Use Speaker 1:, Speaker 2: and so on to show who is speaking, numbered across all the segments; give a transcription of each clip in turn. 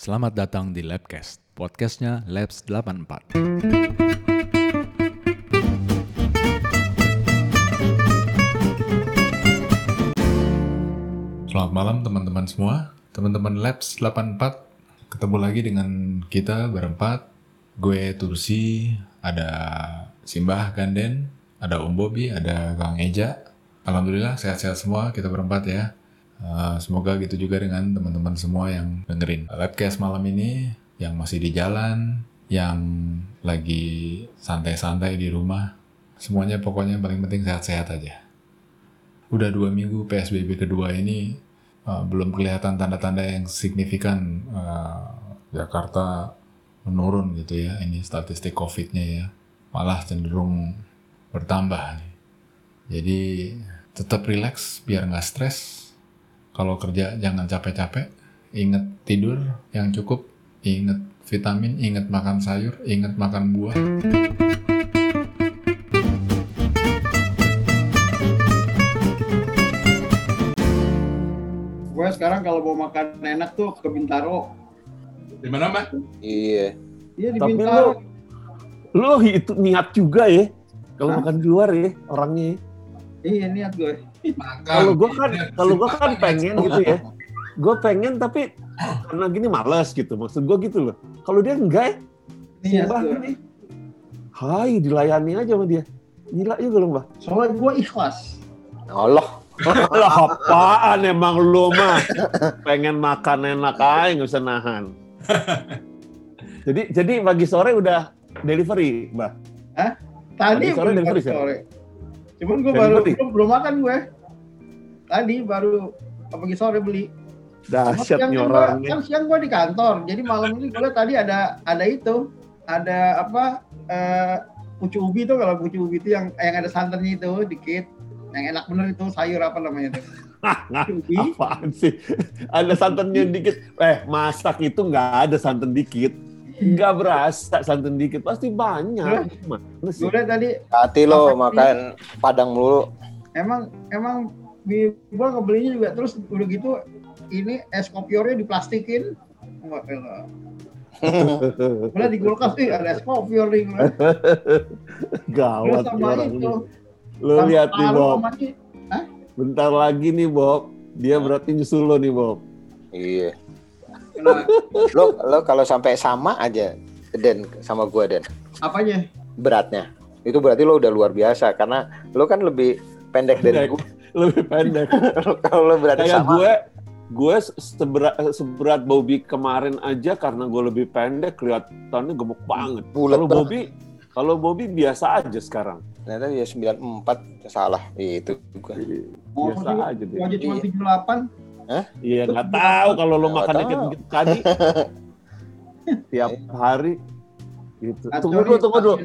Speaker 1: Selamat datang di Labcast, podcastnya Labs 84. Selamat malam teman-teman semua, teman-teman Labs 84. Ketemu lagi dengan kita berempat, gue Tursi, ada Simbah Ganden, ada Om Bobi, ada Kang Eja. Alhamdulillah sehat-sehat semua kita berempat ya. Uh, semoga gitu juga dengan teman-teman semua yang dengerin Labcast malam ini, yang masih di jalan, yang lagi santai-santai di rumah. Semuanya pokoknya paling penting sehat-sehat aja. Udah dua minggu PSBB kedua ini uh, belum kelihatan tanda-tanda yang signifikan uh, Jakarta menurun gitu ya ini statistik COVID-nya ya malah cenderung bertambah. Jadi tetap relax biar nggak stres. Kalau kerja jangan capek-capek. Ingat tidur yang cukup. Ingat vitamin, ingat makan sayur, ingat makan buah.
Speaker 2: Gue sekarang kalau mau makan enak tuh ke Bintaro.
Speaker 1: Di mana, Mbak?
Speaker 3: Iya.
Speaker 2: Iya di
Speaker 4: Tapi
Speaker 2: Bintaro.
Speaker 4: Lo itu niat juga ya kalau makan di luar ya orangnya. ya.
Speaker 2: Iya niat gue.
Speaker 4: Kalau gua kan kalau gua kan pengen gitu ya. Gue pengen tapi karena gini males gitu. Maksud gue gitu loh. Kalau dia enggak ya,
Speaker 2: Niat
Speaker 4: Mbah
Speaker 2: gue.
Speaker 4: ini. Hai, dilayani aja sama dia. Gila juga loh, Mbah.
Speaker 2: Soalnya gue ikhlas.
Speaker 3: Allah.
Speaker 4: Lah apaan emang lu mah? Pengen makan enak aja nggak usah nahan. jadi jadi pagi sore udah delivery, Mbah.
Speaker 2: Tadi
Speaker 4: Tadi sore
Speaker 2: gue
Speaker 4: delivery,
Speaker 2: sore. Cuman gue baru belum, belum makan gue. Tadi baru pagi sore beli.
Speaker 4: Dahsyat
Speaker 2: Siang
Speaker 4: nih
Speaker 2: kan
Speaker 4: orang
Speaker 2: Kan siang gue di kantor. Jadi malam ini gue tadi ada ada itu. Ada apa? eh pucu ubi tuh kalau pucu ubi itu yang yang ada santannya itu dikit. Yang enak bener itu sayur apa namanya itu? Ubi.
Speaker 4: Apaan sih? Ada santannya dikit. Eh, masak itu nggak ada santan dikit. Nggak berasa santan dikit. Pasti banyak. Mana sih?
Speaker 2: Gue liat tadi
Speaker 3: Hati lo makan padang mulu.
Speaker 2: emang emang di gua ngebelinya juga terus udah gitu ini es kopiornya diplastikin elah. Gua liat di kulkas nih ada es kopior nih
Speaker 4: Gawat
Speaker 2: sama
Speaker 4: orang
Speaker 2: itu sama
Speaker 4: lihat nih, Bob. Bentar lagi nih, Bob. Dia berarti nyusul lo nih, Bob.
Speaker 3: Iya lo lo kalau sampai sama aja dan sama gua Den.
Speaker 2: Apanya?
Speaker 3: Beratnya. Itu berarti lo udah luar biasa karena lo kan lebih pendek,
Speaker 4: pendek.
Speaker 3: dari gua.
Speaker 4: Lebih pendek.
Speaker 3: kalau lo berarti
Speaker 4: Kayak
Speaker 3: sama.
Speaker 4: Gue gue seberat, seberat Bobby kemarin aja karena gue lebih pendek kelihatannya gemuk banget. Kalau Bobby kalau Bobby biasa aja sekarang.
Speaker 3: Ternyata dia 94 salah. Itu juga.
Speaker 2: Iya,
Speaker 4: biasa
Speaker 2: oh,
Speaker 4: aja dia.
Speaker 2: Wajah cuma
Speaker 3: iya.
Speaker 2: 78.
Speaker 4: Iya nggak tahu kalau lo
Speaker 3: makan
Speaker 4: dikit dikit tadi. Tiap hari gitu.
Speaker 2: Pasir,
Speaker 4: tunggu dulu, tunggu dulu.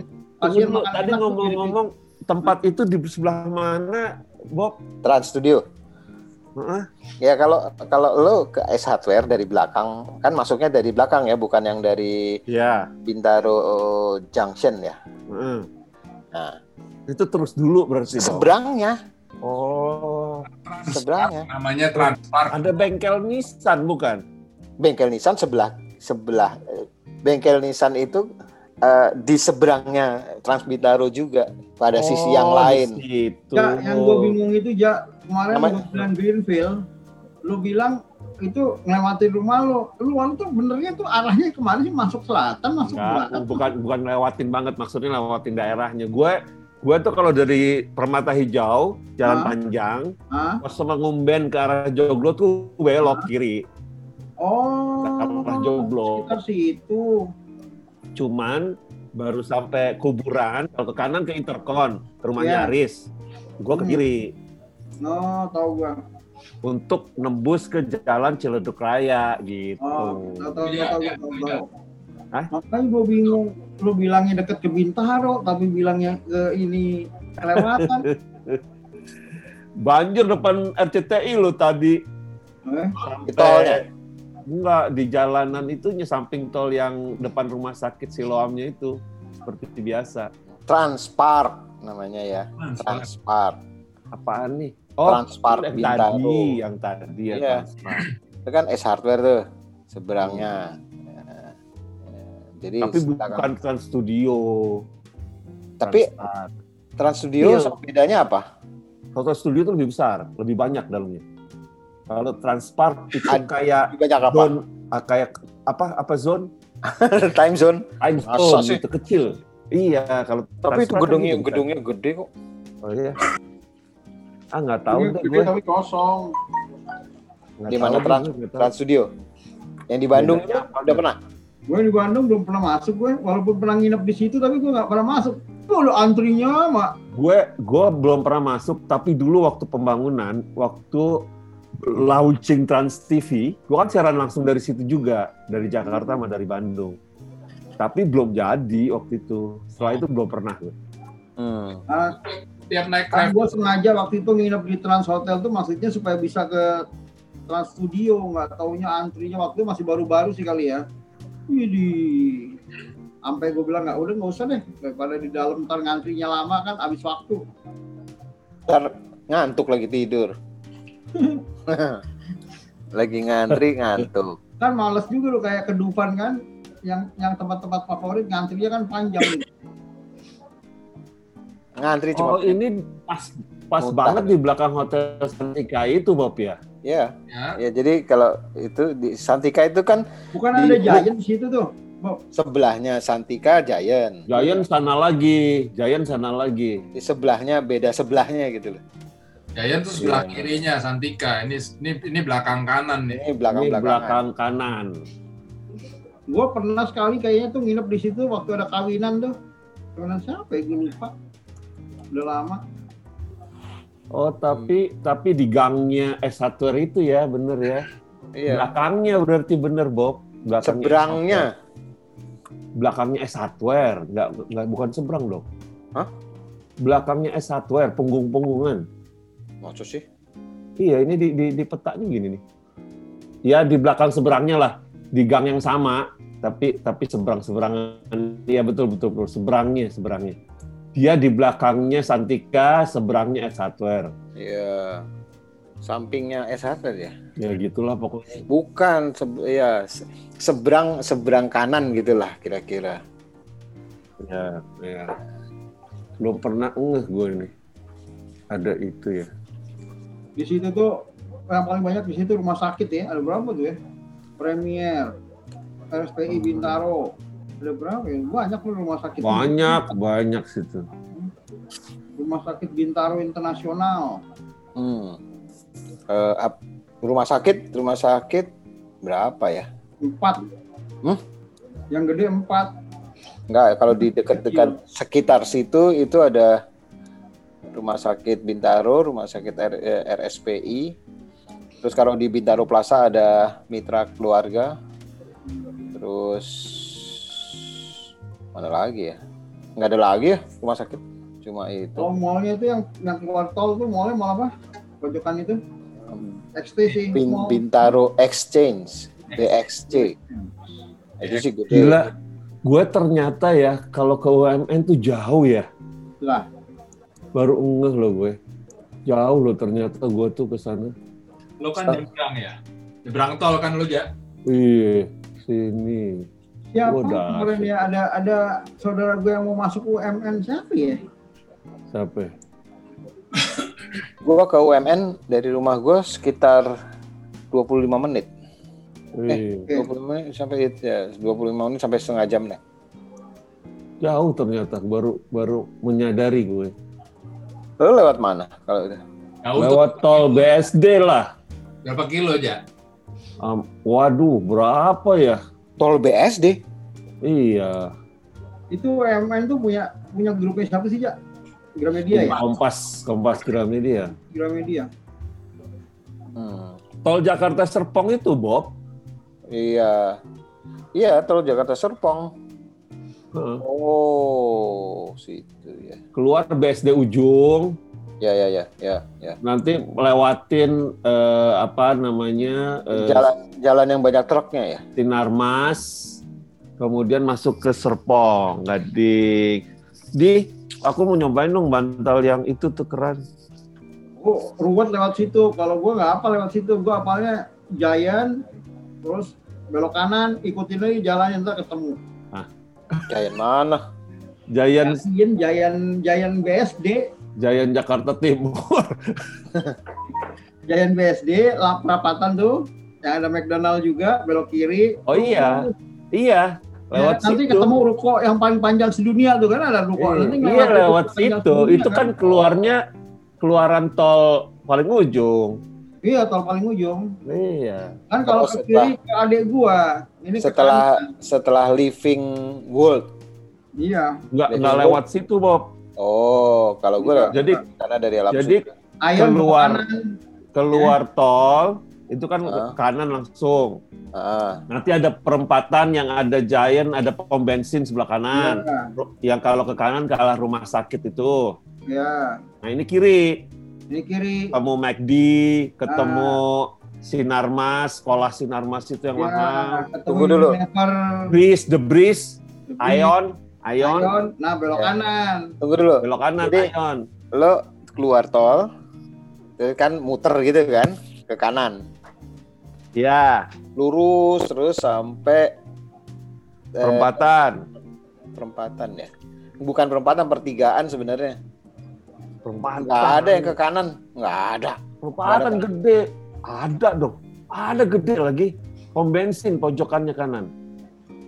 Speaker 4: Tunggu dulu. Tadi ngomong-ngomong tempat itu di sebelah mana, Bob?
Speaker 3: Trans Studio.
Speaker 4: Uh-huh.
Speaker 3: Ya kalau kalau lo ke S Hardware dari belakang kan masuknya dari belakang ya bukan yang dari
Speaker 4: yeah.
Speaker 3: Bintaro Junction ya.
Speaker 4: Uh-huh.
Speaker 3: Nah
Speaker 4: itu terus dulu berarti.
Speaker 3: Seberangnya.
Speaker 4: Oh
Speaker 3: seberangnya.
Speaker 1: Namanya Transpark.
Speaker 4: ada bengkel Nissan bukan?
Speaker 3: bengkel Nissan sebelah sebelah bengkel Nissan itu eh, di seberangnya Trans Bintaro juga pada sisi yang
Speaker 4: Oh,
Speaker 3: lain.
Speaker 4: di situ.
Speaker 2: Ja, yang gue bingung itu ja kemarin
Speaker 3: Namanya-
Speaker 2: lu bilang Greenfield lu bilang itu ngelewatin rumah lu lu lu tuh benernya tuh arahnya ke mana sih masuk selatan masuk
Speaker 4: Enggak,
Speaker 2: barat
Speaker 4: bukan bukan lewatin banget maksudnya lewatin daerahnya. Gue gue tuh kalau dari Permata Hijau jalan
Speaker 2: Hah?
Speaker 4: panjang
Speaker 2: Hah?
Speaker 4: pas sama ngumben ke arah Joglo tuh belok kiri.
Speaker 2: oh
Speaker 4: Arah Joglo.
Speaker 2: sekitar situ
Speaker 4: Cuman baru sampai kuburan kalau ke kanan ke Intercon ke rumahnya
Speaker 2: Iya.
Speaker 4: Aris. Gue ke kiri
Speaker 2: no tahu gua
Speaker 4: untuk nembus ke jalan Ciledug Raya gitu.
Speaker 2: oh tahu tahu
Speaker 1: Iya,
Speaker 2: tahu
Speaker 1: iya, iya.
Speaker 2: tahu
Speaker 4: Hah?
Speaker 2: makanya gue bingung lu bilangnya deket ke Bintaro tapi bilangnya ke ini kelewatan
Speaker 4: Banjir depan RCTI lo tadi.
Speaker 2: eh,
Speaker 3: tolnya?
Speaker 4: Enggak, di jalanan itunya samping tol yang depan rumah sakit Siloamnya itu seperti biasa.
Speaker 3: Transpark namanya ya. Transpark.
Speaker 4: Apaan nih?
Speaker 3: Transpark
Speaker 4: yang
Speaker 3: Bintaro.
Speaker 4: tadi, yang tadi ya.
Speaker 3: Iya.
Speaker 4: Transpark.
Speaker 3: Itu kan S Hardware tuh. seberangnya. Ya, ya. Jadi
Speaker 4: Tapi bukan Trans Studio.
Speaker 3: Tapi
Speaker 4: Transmart.
Speaker 3: Trans Studio
Speaker 4: Iya.
Speaker 3: sama bedanya apa?
Speaker 4: Foto studio itu lebih besar, lebih banyak dalamnya. Kalau Transpark itu
Speaker 3: Ad-
Speaker 4: kayak
Speaker 3: apa?
Speaker 4: zone, ah, kayak apa apa zone
Speaker 3: Time zone.
Speaker 4: time
Speaker 3: Masa
Speaker 4: zone
Speaker 3: sih?
Speaker 4: itu kecil. Iya, kalau
Speaker 3: Tapi itu
Speaker 4: kan
Speaker 3: gedungnya
Speaker 4: gitu,
Speaker 3: gedungnya gede kok.
Speaker 4: kan. Oh iya. Ah nggak tahu
Speaker 2: Ini
Speaker 4: deh
Speaker 2: gede
Speaker 4: gue.
Speaker 2: tapi kosong.
Speaker 3: Di mana Trans-. Trans Studio. Yang di Bandung itu udah pernah.
Speaker 2: Gue di Bandung belum pernah masuk gue, walaupun pernah nginep di situ tapi gue nggak pernah masuk. Tuh lo antrinya mak.
Speaker 4: Gue gue belum pernah masuk, tapi dulu waktu pembangunan, waktu launching Trans TV, gue kan siaran langsung dari situ juga, dari Jakarta sama dari Bandung. Tapi belum jadi waktu itu. Setelah itu belum pernah gue.
Speaker 3: Hmm.
Speaker 2: Nah,
Speaker 1: Tiap naik
Speaker 2: kan gue sengaja waktu itu nginep di Trans Hotel tuh maksudnya supaya bisa ke Trans Studio, nggak taunya antrinya waktu itu masih baru-baru sih kali ya. Widih. Sampai gue bilang nggak udah nggak usah deh daripada di dalam ntar ngantrinya lama kan habis waktu.
Speaker 3: Ntar ngantuk lagi tidur. lagi ngantri ngantuk.
Speaker 2: Kan males juga lo kayak ke Dufan kan yang yang tempat-tempat favorit ngantrinya kan panjang.
Speaker 3: Ngantri
Speaker 4: Oh
Speaker 3: cuma
Speaker 4: ini pas pas
Speaker 3: Mutar.
Speaker 4: banget di belakang hotel Santika itu Bob ya.
Speaker 3: Ya.
Speaker 1: ya.
Speaker 3: Ya jadi kalau itu di Santika itu kan
Speaker 2: Bukan
Speaker 3: Di-
Speaker 2: ada Giant di situ tuh.
Speaker 3: sebelahnya Santika Giant.
Speaker 4: Giant sana lagi, Giant sana lagi.
Speaker 3: Di sebelahnya beda sebelahnya gitu loh.
Speaker 1: Giant tuh sebelah
Speaker 4: Iya.
Speaker 1: kirinya Santika. Ini ini ini belakang kanan nih.
Speaker 3: Ini
Speaker 4: Ini
Speaker 3: belakang-belakangan.
Speaker 4: belakang kanan.
Speaker 2: Gue pernah sekali kayaknya tuh nginep di situ waktu ada kawinan tuh. Kawinan siapa ya gue lupa. Udah lama.
Speaker 4: Oh tapi tapi di gangnya S1 itu ya bener ya.
Speaker 3: Iya.
Speaker 4: Belakangnya berarti bener Bob. Belakangnya
Speaker 3: Seberangnya.
Speaker 4: S1. Belakangnya S hardware, nggak nggak bukan seberang dong.
Speaker 3: Hah?
Speaker 4: Belakangnya S hardware, punggung-punggungan.
Speaker 3: Maksud sih?
Speaker 4: Iya ini di, di, di petanya gini nih. Ya di belakang seberangnya lah, di gang yang sama, tapi tapi seberang seberangan. Iya betul betul betul seberangnya seberangnya. Dia di belakangnya Santika, seberangnya S hardware.
Speaker 3: Iya. Sampingnya S1 ya?
Speaker 4: Ya gitulah pokoknya.
Speaker 3: Bukan, se- ya se- seberang seberang kanan gitulah kira-kira.
Speaker 4: Ya, ya. Belum pernah ngeh gue ini. Ada itu ya.
Speaker 2: Di situ tuh yang paling banyak di situ rumah sakit ya. Ada berapa tuh ya? Premier, RSPI Bintaro. Ada berapa ya? Banyak loh rumah sakit.
Speaker 4: Banyak, banyak situ.
Speaker 2: Rumah sakit Bintaro Internasional.
Speaker 3: Hmm. Eh, ap- rumah sakit, rumah sakit berapa ya?
Speaker 2: Empat.
Speaker 3: Hmm?
Speaker 2: Yang gede empat.
Speaker 3: Enggak, kalau di dekat-dekat sekitar situ itu ada rumah sakit Bintaro, rumah sakit R- eh, RSPI. Terus kalau di Bintaro Plaza ada Mitra Keluarga. Terus mana lagi ya? Nggak ada lagi ya rumah sakit. Cuma itu.
Speaker 2: Kalau mallnya itu yang yang keluar tol tuh mallnya mall apa? Pojokan itu? XT sih.
Speaker 3: Bin-
Speaker 2: mall.
Speaker 3: Bintaro Exchange, BXC. Itu sih gede.
Speaker 4: Gila, gue ternyata ya kalau ke UMN tuh jauh ya.
Speaker 2: Lah.
Speaker 4: Baru ngeh loh gue. Jauh loh ternyata gue tuh ke sana.
Speaker 1: Lo kan nyebrang ya. Nyebrang tol kan lo ya.
Speaker 4: Iya, sini.
Speaker 2: Siapa
Speaker 4: Udah.
Speaker 2: kemarin ya ada ada saudara gue yang mau masuk UMN siapa ya?
Speaker 4: Siapa? ya?
Speaker 3: Gua ke UMN dari rumah gua sekitar 25 menit.
Speaker 2: Oke.
Speaker 3: 20 menit sampai itu ya, 25 menit sampai setengah jam deh.
Speaker 4: Jauh ternyata baru baru menyadari gue.
Speaker 3: Lo lewat mana kalau udah?
Speaker 1: Jauh tuh.
Speaker 4: Lewat tol BSD lah.
Speaker 1: Berapa kilo aja?
Speaker 4: Am, waduh, berapa ya?
Speaker 3: Tol BSD.
Speaker 4: Iya,
Speaker 2: Itu UMN tuh punya punya grupnya siapa sih, Jak? Gramedia ya?
Speaker 4: Kompas, Kompas Gramedia.
Speaker 2: Gramedia.
Speaker 3: Hmm.
Speaker 4: Tol Jakarta Serpong itu, Bob.
Speaker 3: Iya. Iya, tol Jakarta Serpong.
Speaker 4: Heeh.
Speaker 3: Oh, situ ya.
Speaker 4: Keluar BSD ujung,
Speaker 3: Ya, ya, ya, ya, ya.
Speaker 4: nanti melewatin eh, apa namanya eh,
Speaker 3: Jalan jalan yang banyak truknya ya.
Speaker 4: Sinarmas, kemudian masuk ke Serpong, Gadik. Di, aku mau nyobain dong bantal yang itu tuh keren.
Speaker 2: Oh, ruwet lewat situ. Kalau gue nggak apa lewat situ. Gue apalnya Giant, terus belok kanan, ikutin lagi jalannya ntar ketemu.
Speaker 3: Giant mana?
Speaker 4: Giant
Speaker 2: Yasin, Jayan Jayan BSD,
Speaker 4: Giant Jakarta Timur.
Speaker 2: Jayan BSD, lap perapatan tuh, yang ada McDonald juga, belok kiri.
Speaker 4: Oh iya, iya.
Speaker 2: Ya,
Speaker 4: Lewat
Speaker 2: nanti
Speaker 4: situ.
Speaker 2: ketemu ruko yang paling panjang sedunia tuh kan ada ruko.
Speaker 4: Iya,
Speaker 2: nanti
Speaker 4: iya lewat situ.
Speaker 2: sedunia,
Speaker 4: Itu kan keluarnya keluaran tol paling ujung.
Speaker 2: Iya, tol paling ujung.
Speaker 4: Iya.
Speaker 2: Kan kalau
Speaker 3: Oh,
Speaker 2: ke kiri ke adik gua, ini
Speaker 3: Setelah setelah living world.
Speaker 2: Iya.
Speaker 4: Nggak
Speaker 3: Living
Speaker 4: nggak
Speaker 3: Room.
Speaker 4: lewat situ Bob.
Speaker 3: Oh, kalau gue
Speaker 4: Jadi
Speaker 3: karena dari alam
Speaker 4: jadi
Speaker 2: belok
Speaker 4: Keluar.
Speaker 2: kanan.
Speaker 4: keluar tol itu kan
Speaker 3: Ah.
Speaker 4: kanan langsung.
Speaker 3: Ah,
Speaker 4: Nanti ada perempatan yang ada Giant, ada pom bensin sebelah kanan.
Speaker 2: Iya.
Speaker 4: Ru- Yang kalau ke kanan ke arah rumah sakit itu.
Speaker 2: Iya.
Speaker 4: Nah ini kiri,
Speaker 2: Ini kiri.
Speaker 4: ketemu McD, ketemu Sinarmas, sekolah Sinarmas itu yang
Speaker 2: Ya,
Speaker 4: mana?
Speaker 2: ketemu
Speaker 3: Tunggu dulu.
Speaker 2: Unilever,
Speaker 4: Breeze, The Breeze,
Speaker 2: The
Speaker 4: Ion, Ion,
Speaker 2: Ion. Nah, belok
Speaker 3: Ya.
Speaker 2: kanan.
Speaker 3: tunggu dulu.
Speaker 4: belok kanan
Speaker 3: Jadi-
Speaker 4: Ion.
Speaker 3: Lo keluar tol, terus kan muter gitu kan ke kanan,
Speaker 4: Ya,
Speaker 3: lurus terus sampai eh,
Speaker 4: perempatan.
Speaker 3: perempatan ya. Bukan perempatan, pertigaan sebenarnya.
Speaker 4: Perempatan.
Speaker 3: Nggak ada yang ke kanan, nggak ada.
Speaker 4: Perempatan gede. Ada dong. Ada gede lagi. Pom bensin pojokannya kanan.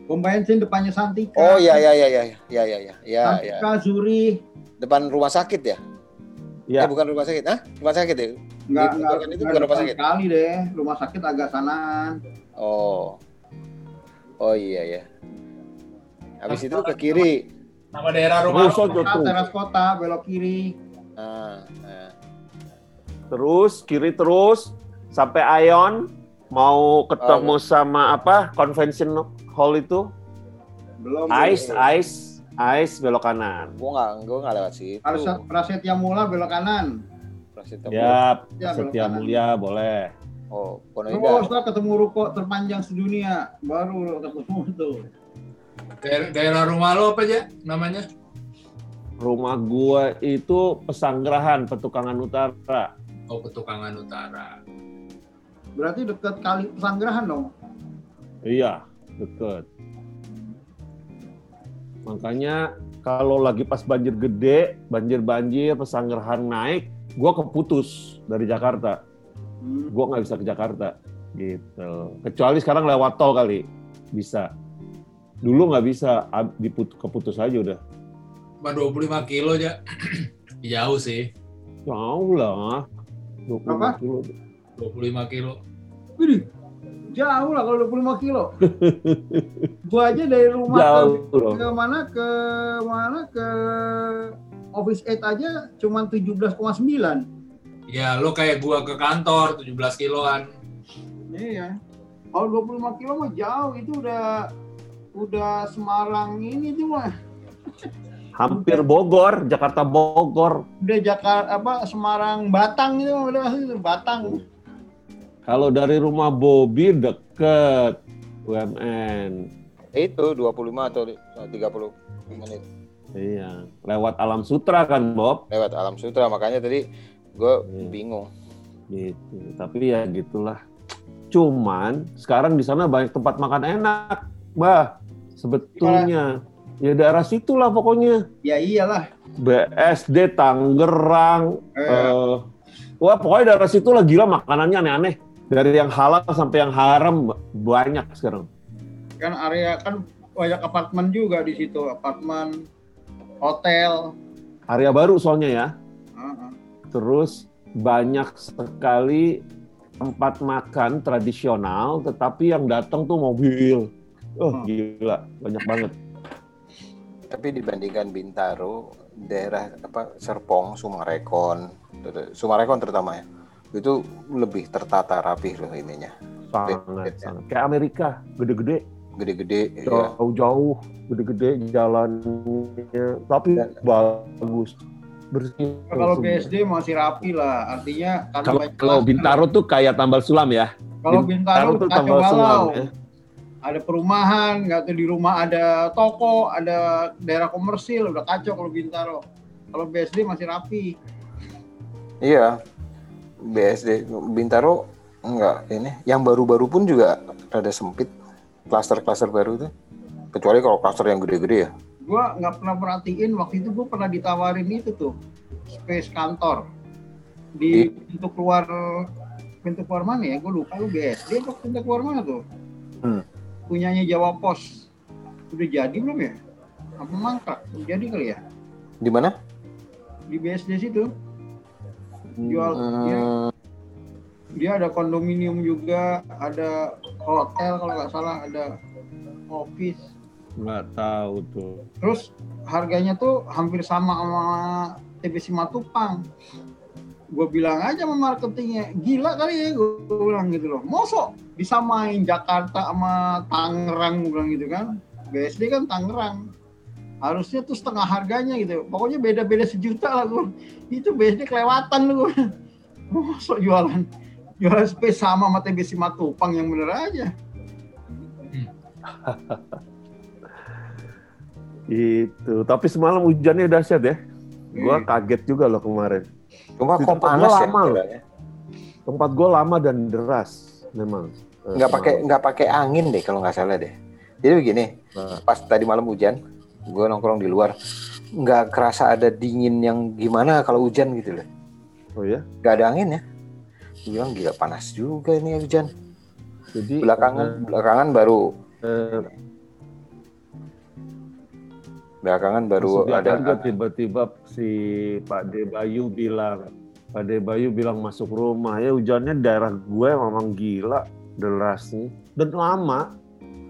Speaker 2: Pemain bensin depannya Santika.
Speaker 3: Oh iya iya iya iya iya iya iya. Ya,
Speaker 2: Santika ya. Zuri.
Speaker 3: Depan rumah sakit ya?
Speaker 4: Iya.
Speaker 3: Eh, bukan rumah sakit, ah? Rumah sakit ya?
Speaker 2: Enggak, enggak,
Speaker 3: itu
Speaker 2: enggak
Speaker 3: bukan rumah sakit.
Speaker 2: Kali deh, rumah sakit agak sana.
Speaker 3: Oh. Oh iya ya. Habis itu ke kiri.
Speaker 1: Nama daerah rumah
Speaker 4: Rusun,
Speaker 2: kota, teras kota, belok kiri.
Speaker 3: Nah, nah.
Speaker 4: Terus kiri terus sampai Ayon mau ketemu oh, sama apa? Convention hall itu.
Speaker 2: Belum.
Speaker 4: Ice,
Speaker 2: belum.
Speaker 4: ice, ice belok kanan.
Speaker 3: Gua nggak, gua nggak lewat situ.
Speaker 2: Praset- Prasetya Mula belok kanan.
Speaker 3: Prasetya
Speaker 4: Ya,
Speaker 2: Ya, kanan.
Speaker 4: Mulia boleh.
Speaker 3: Oh, Pono
Speaker 2: Terus
Speaker 3: Indah.
Speaker 2: setelah ketemu ruko terpanjang sedunia, baru ketemu tuh.
Speaker 1: Daerah, daerah rumah lo apa aja namanya?
Speaker 4: Rumah gua itu Pesanggerahan, Petukangan Utara.
Speaker 1: Oh, Petukangan Utara.
Speaker 2: Berarti dekat kali pesanggerahan dong.
Speaker 4: Iya, deket. Makanya kalau lagi pas banjir gede, banjir-banjir, Pesanggerahan naik, gua keputus dari Jakarta.
Speaker 2: Hmm.
Speaker 4: Gua nggak bisa ke Jakarta, gitu. Kecuali sekarang lewat tol kali, bisa. Dulu nggak bisa, diput- keputus aja udah.
Speaker 1: Cuma 25 kilo aja. Jauh sih.
Speaker 4: Jauh lah. 25
Speaker 2: Berapa?
Speaker 4: kilo.
Speaker 1: 25 kilo.
Speaker 2: Widih, jauh lah kalau 25 kilo. gua aja dari rumah
Speaker 4: Jauh
Speaker 2: ke,
Speaker 4: loh.
Speaker 2: ke mana ke mana ke Office 8 aja cuman 17,9.
Speaker 1: Ya, lo kayak gua ke kantor 17 kiloan.
Speaker 2: Iya. Kalau 25 kilo mah jauh itu udah udah Semarang ini tuh mah.
Speaker 4: Hampir Bogor, Jakarta Bogor.
Speaker 2: Udah Jakarta apa Semarang Batang itu udah Batang.
Speaker 4: Kalau dari rumah Bobby deket UMN.
Speaker 3: Itu 25 atau 30 menit
Speaker 4: Iya, lewat Alam Sutra kan, Bob.
Speaker 3: lewat Alam Sutra. Makanya tadi gue
Speaker 4: Iya.
Speaker 3: bingung.
Speaker 4: Gitu. Tapi ya gitulah. Cuman sekarang di sana banyak tempat makan enak, Bah. Sebetulnya ya daerah situlah pokoknya.
Speaker 2: Ya iyalah.
Speaker 4: BSD Tangerang.
Speaker 2: Eh,
Speaker 4: eh, wah pokoknya daerah situ lah gila makanannya aneh-aneh. Dari yang halal sampai yang haram banyak sekarang.
Speaker 2: kan area kan banyak apartemen juga di situ, apartemen, hotel.
Speaker 4: Area baru soalnya ya.
Speaker 2: Heeh.
Speaker 4: Terus banyak sekali tempat makan tradisional, tetapi yang datang tuh mobil. Oh
Speaker 2: Hmm.
Speaker 4: gila, banyak banget.
Speaker 3: Tapi dibandingkan Bintaro, daerah apa Serpong, Sumarekon, Sumarekon terutama ya, itu lebih tertata rapih loh ininya,
Speaker 4: Sangat, sangat. Kayak Amerika, gede-gede,
Speaker 3: gede-gede. ya.
Speaker 4: jauh-jauh, gede-gede jalannya, tapi
Speaker 3: Dan-
Speaker 4: bagus, bersih.
Speaker 2: Kalau. BSD masih rapi lah, artinya
Speaker 4: Kalau, kalau. Bintaro tuh kayak tambal sulam ya.
Speaker 2: kalau Bintaro
Speaker 4: tuh
Speaker 2: kacau
Speaker 4: tambal sulam
Speaker 2: balau.
Speaker 4: ya.
Speaker 2: Ada perumahan, nggak tuh di rumah ada toko, ada daerah komersil, udah kacau kalau Bintaro. Kalau BSD masih rapi.
Speaker 3: Iya, BSD Bintaro enggak ini, yang baru-baru pun juga rada sempit. klaster-klaster baru tuh. Kecuali kalau klaster yang gede-gede ya.
Speaker 2: Gua nggak pernah perhatiin waktu itu gua pernah ditawarin itu tuh space kantor di pintu keluar pintu keluar mana ya? Gue lupa lu BSD apa pintu keluar mana tuh?
Speaker 3: Hmm.
Speaker 2: Punyanya Jawa Pos. Udah jadi belum ya? Apa mangkrak? Udah jadi kali ya?
Speaker 3: Di mana?
Speaker 2: Di BSD situ. Jual dia,
Speaker 3: Hmm,
Speaker 2: dia ada kondominium juga, ada hotel kalau nggak salah, ada office.
Speaker 4: Nggak tahu tuh.
Speaker 2: Terus harganya tuh hampir sama sama TBC Matupang. Gue bilang aja sama marketingnya, gila kali ya gue bilang gitu loh. Mosok disamain Jakarta sama Tangerang gue bilang gitu kan. BSD kan Tangerang. Harusnya tuh setengah harganya gitu. Pokoknya beda-beda sejuta lah gue. Itu BSD kelewatan lu. Mosok jualan jualan space sama sama TBC Matupang yang bener aja.
Speaker 4: Itu. Tapi semalam hujannya dahsyat ya. Gua
Speaker 2: Hmm.
Speaker 4: kaget juga loh kemarin.
Speaker 3: cuma kok
Speaker 4: tempat
Speaker 3: panas
Speaker 4: gua
Speaker 3: ya?
Speaker 4: lama loh.
Speaker 3: kiranya?
Speaker 4: Tempat gua lama dan deras memang.
Speaker 3: Nggak pakai nggak pakai angin deh kalau nggak salah deh. Jadi begini,
Speaker 4: Nah.
Speaker 3: pas tadi malam hujan, gue nongkrong di luar, nggak kerasa ada dingin yang gimana kalau hujan gitu loh.
Speaker 4: Oh ya.
Speaker 3: Nggak ada angin ya. Gue bilang gila panas juga ini hujan.
Speaker 4: Jadi
Speaker 3: Belakangan belakangan baru
Speaker 4: eh,
Speaker 3: belakangan baru ada
Speaker 4: juga tiba-tiba si Pak De Bayu bilang, Pak De Bayu bilang masuk rumah ya hujannya daerah gue memang gila derasnya dan lama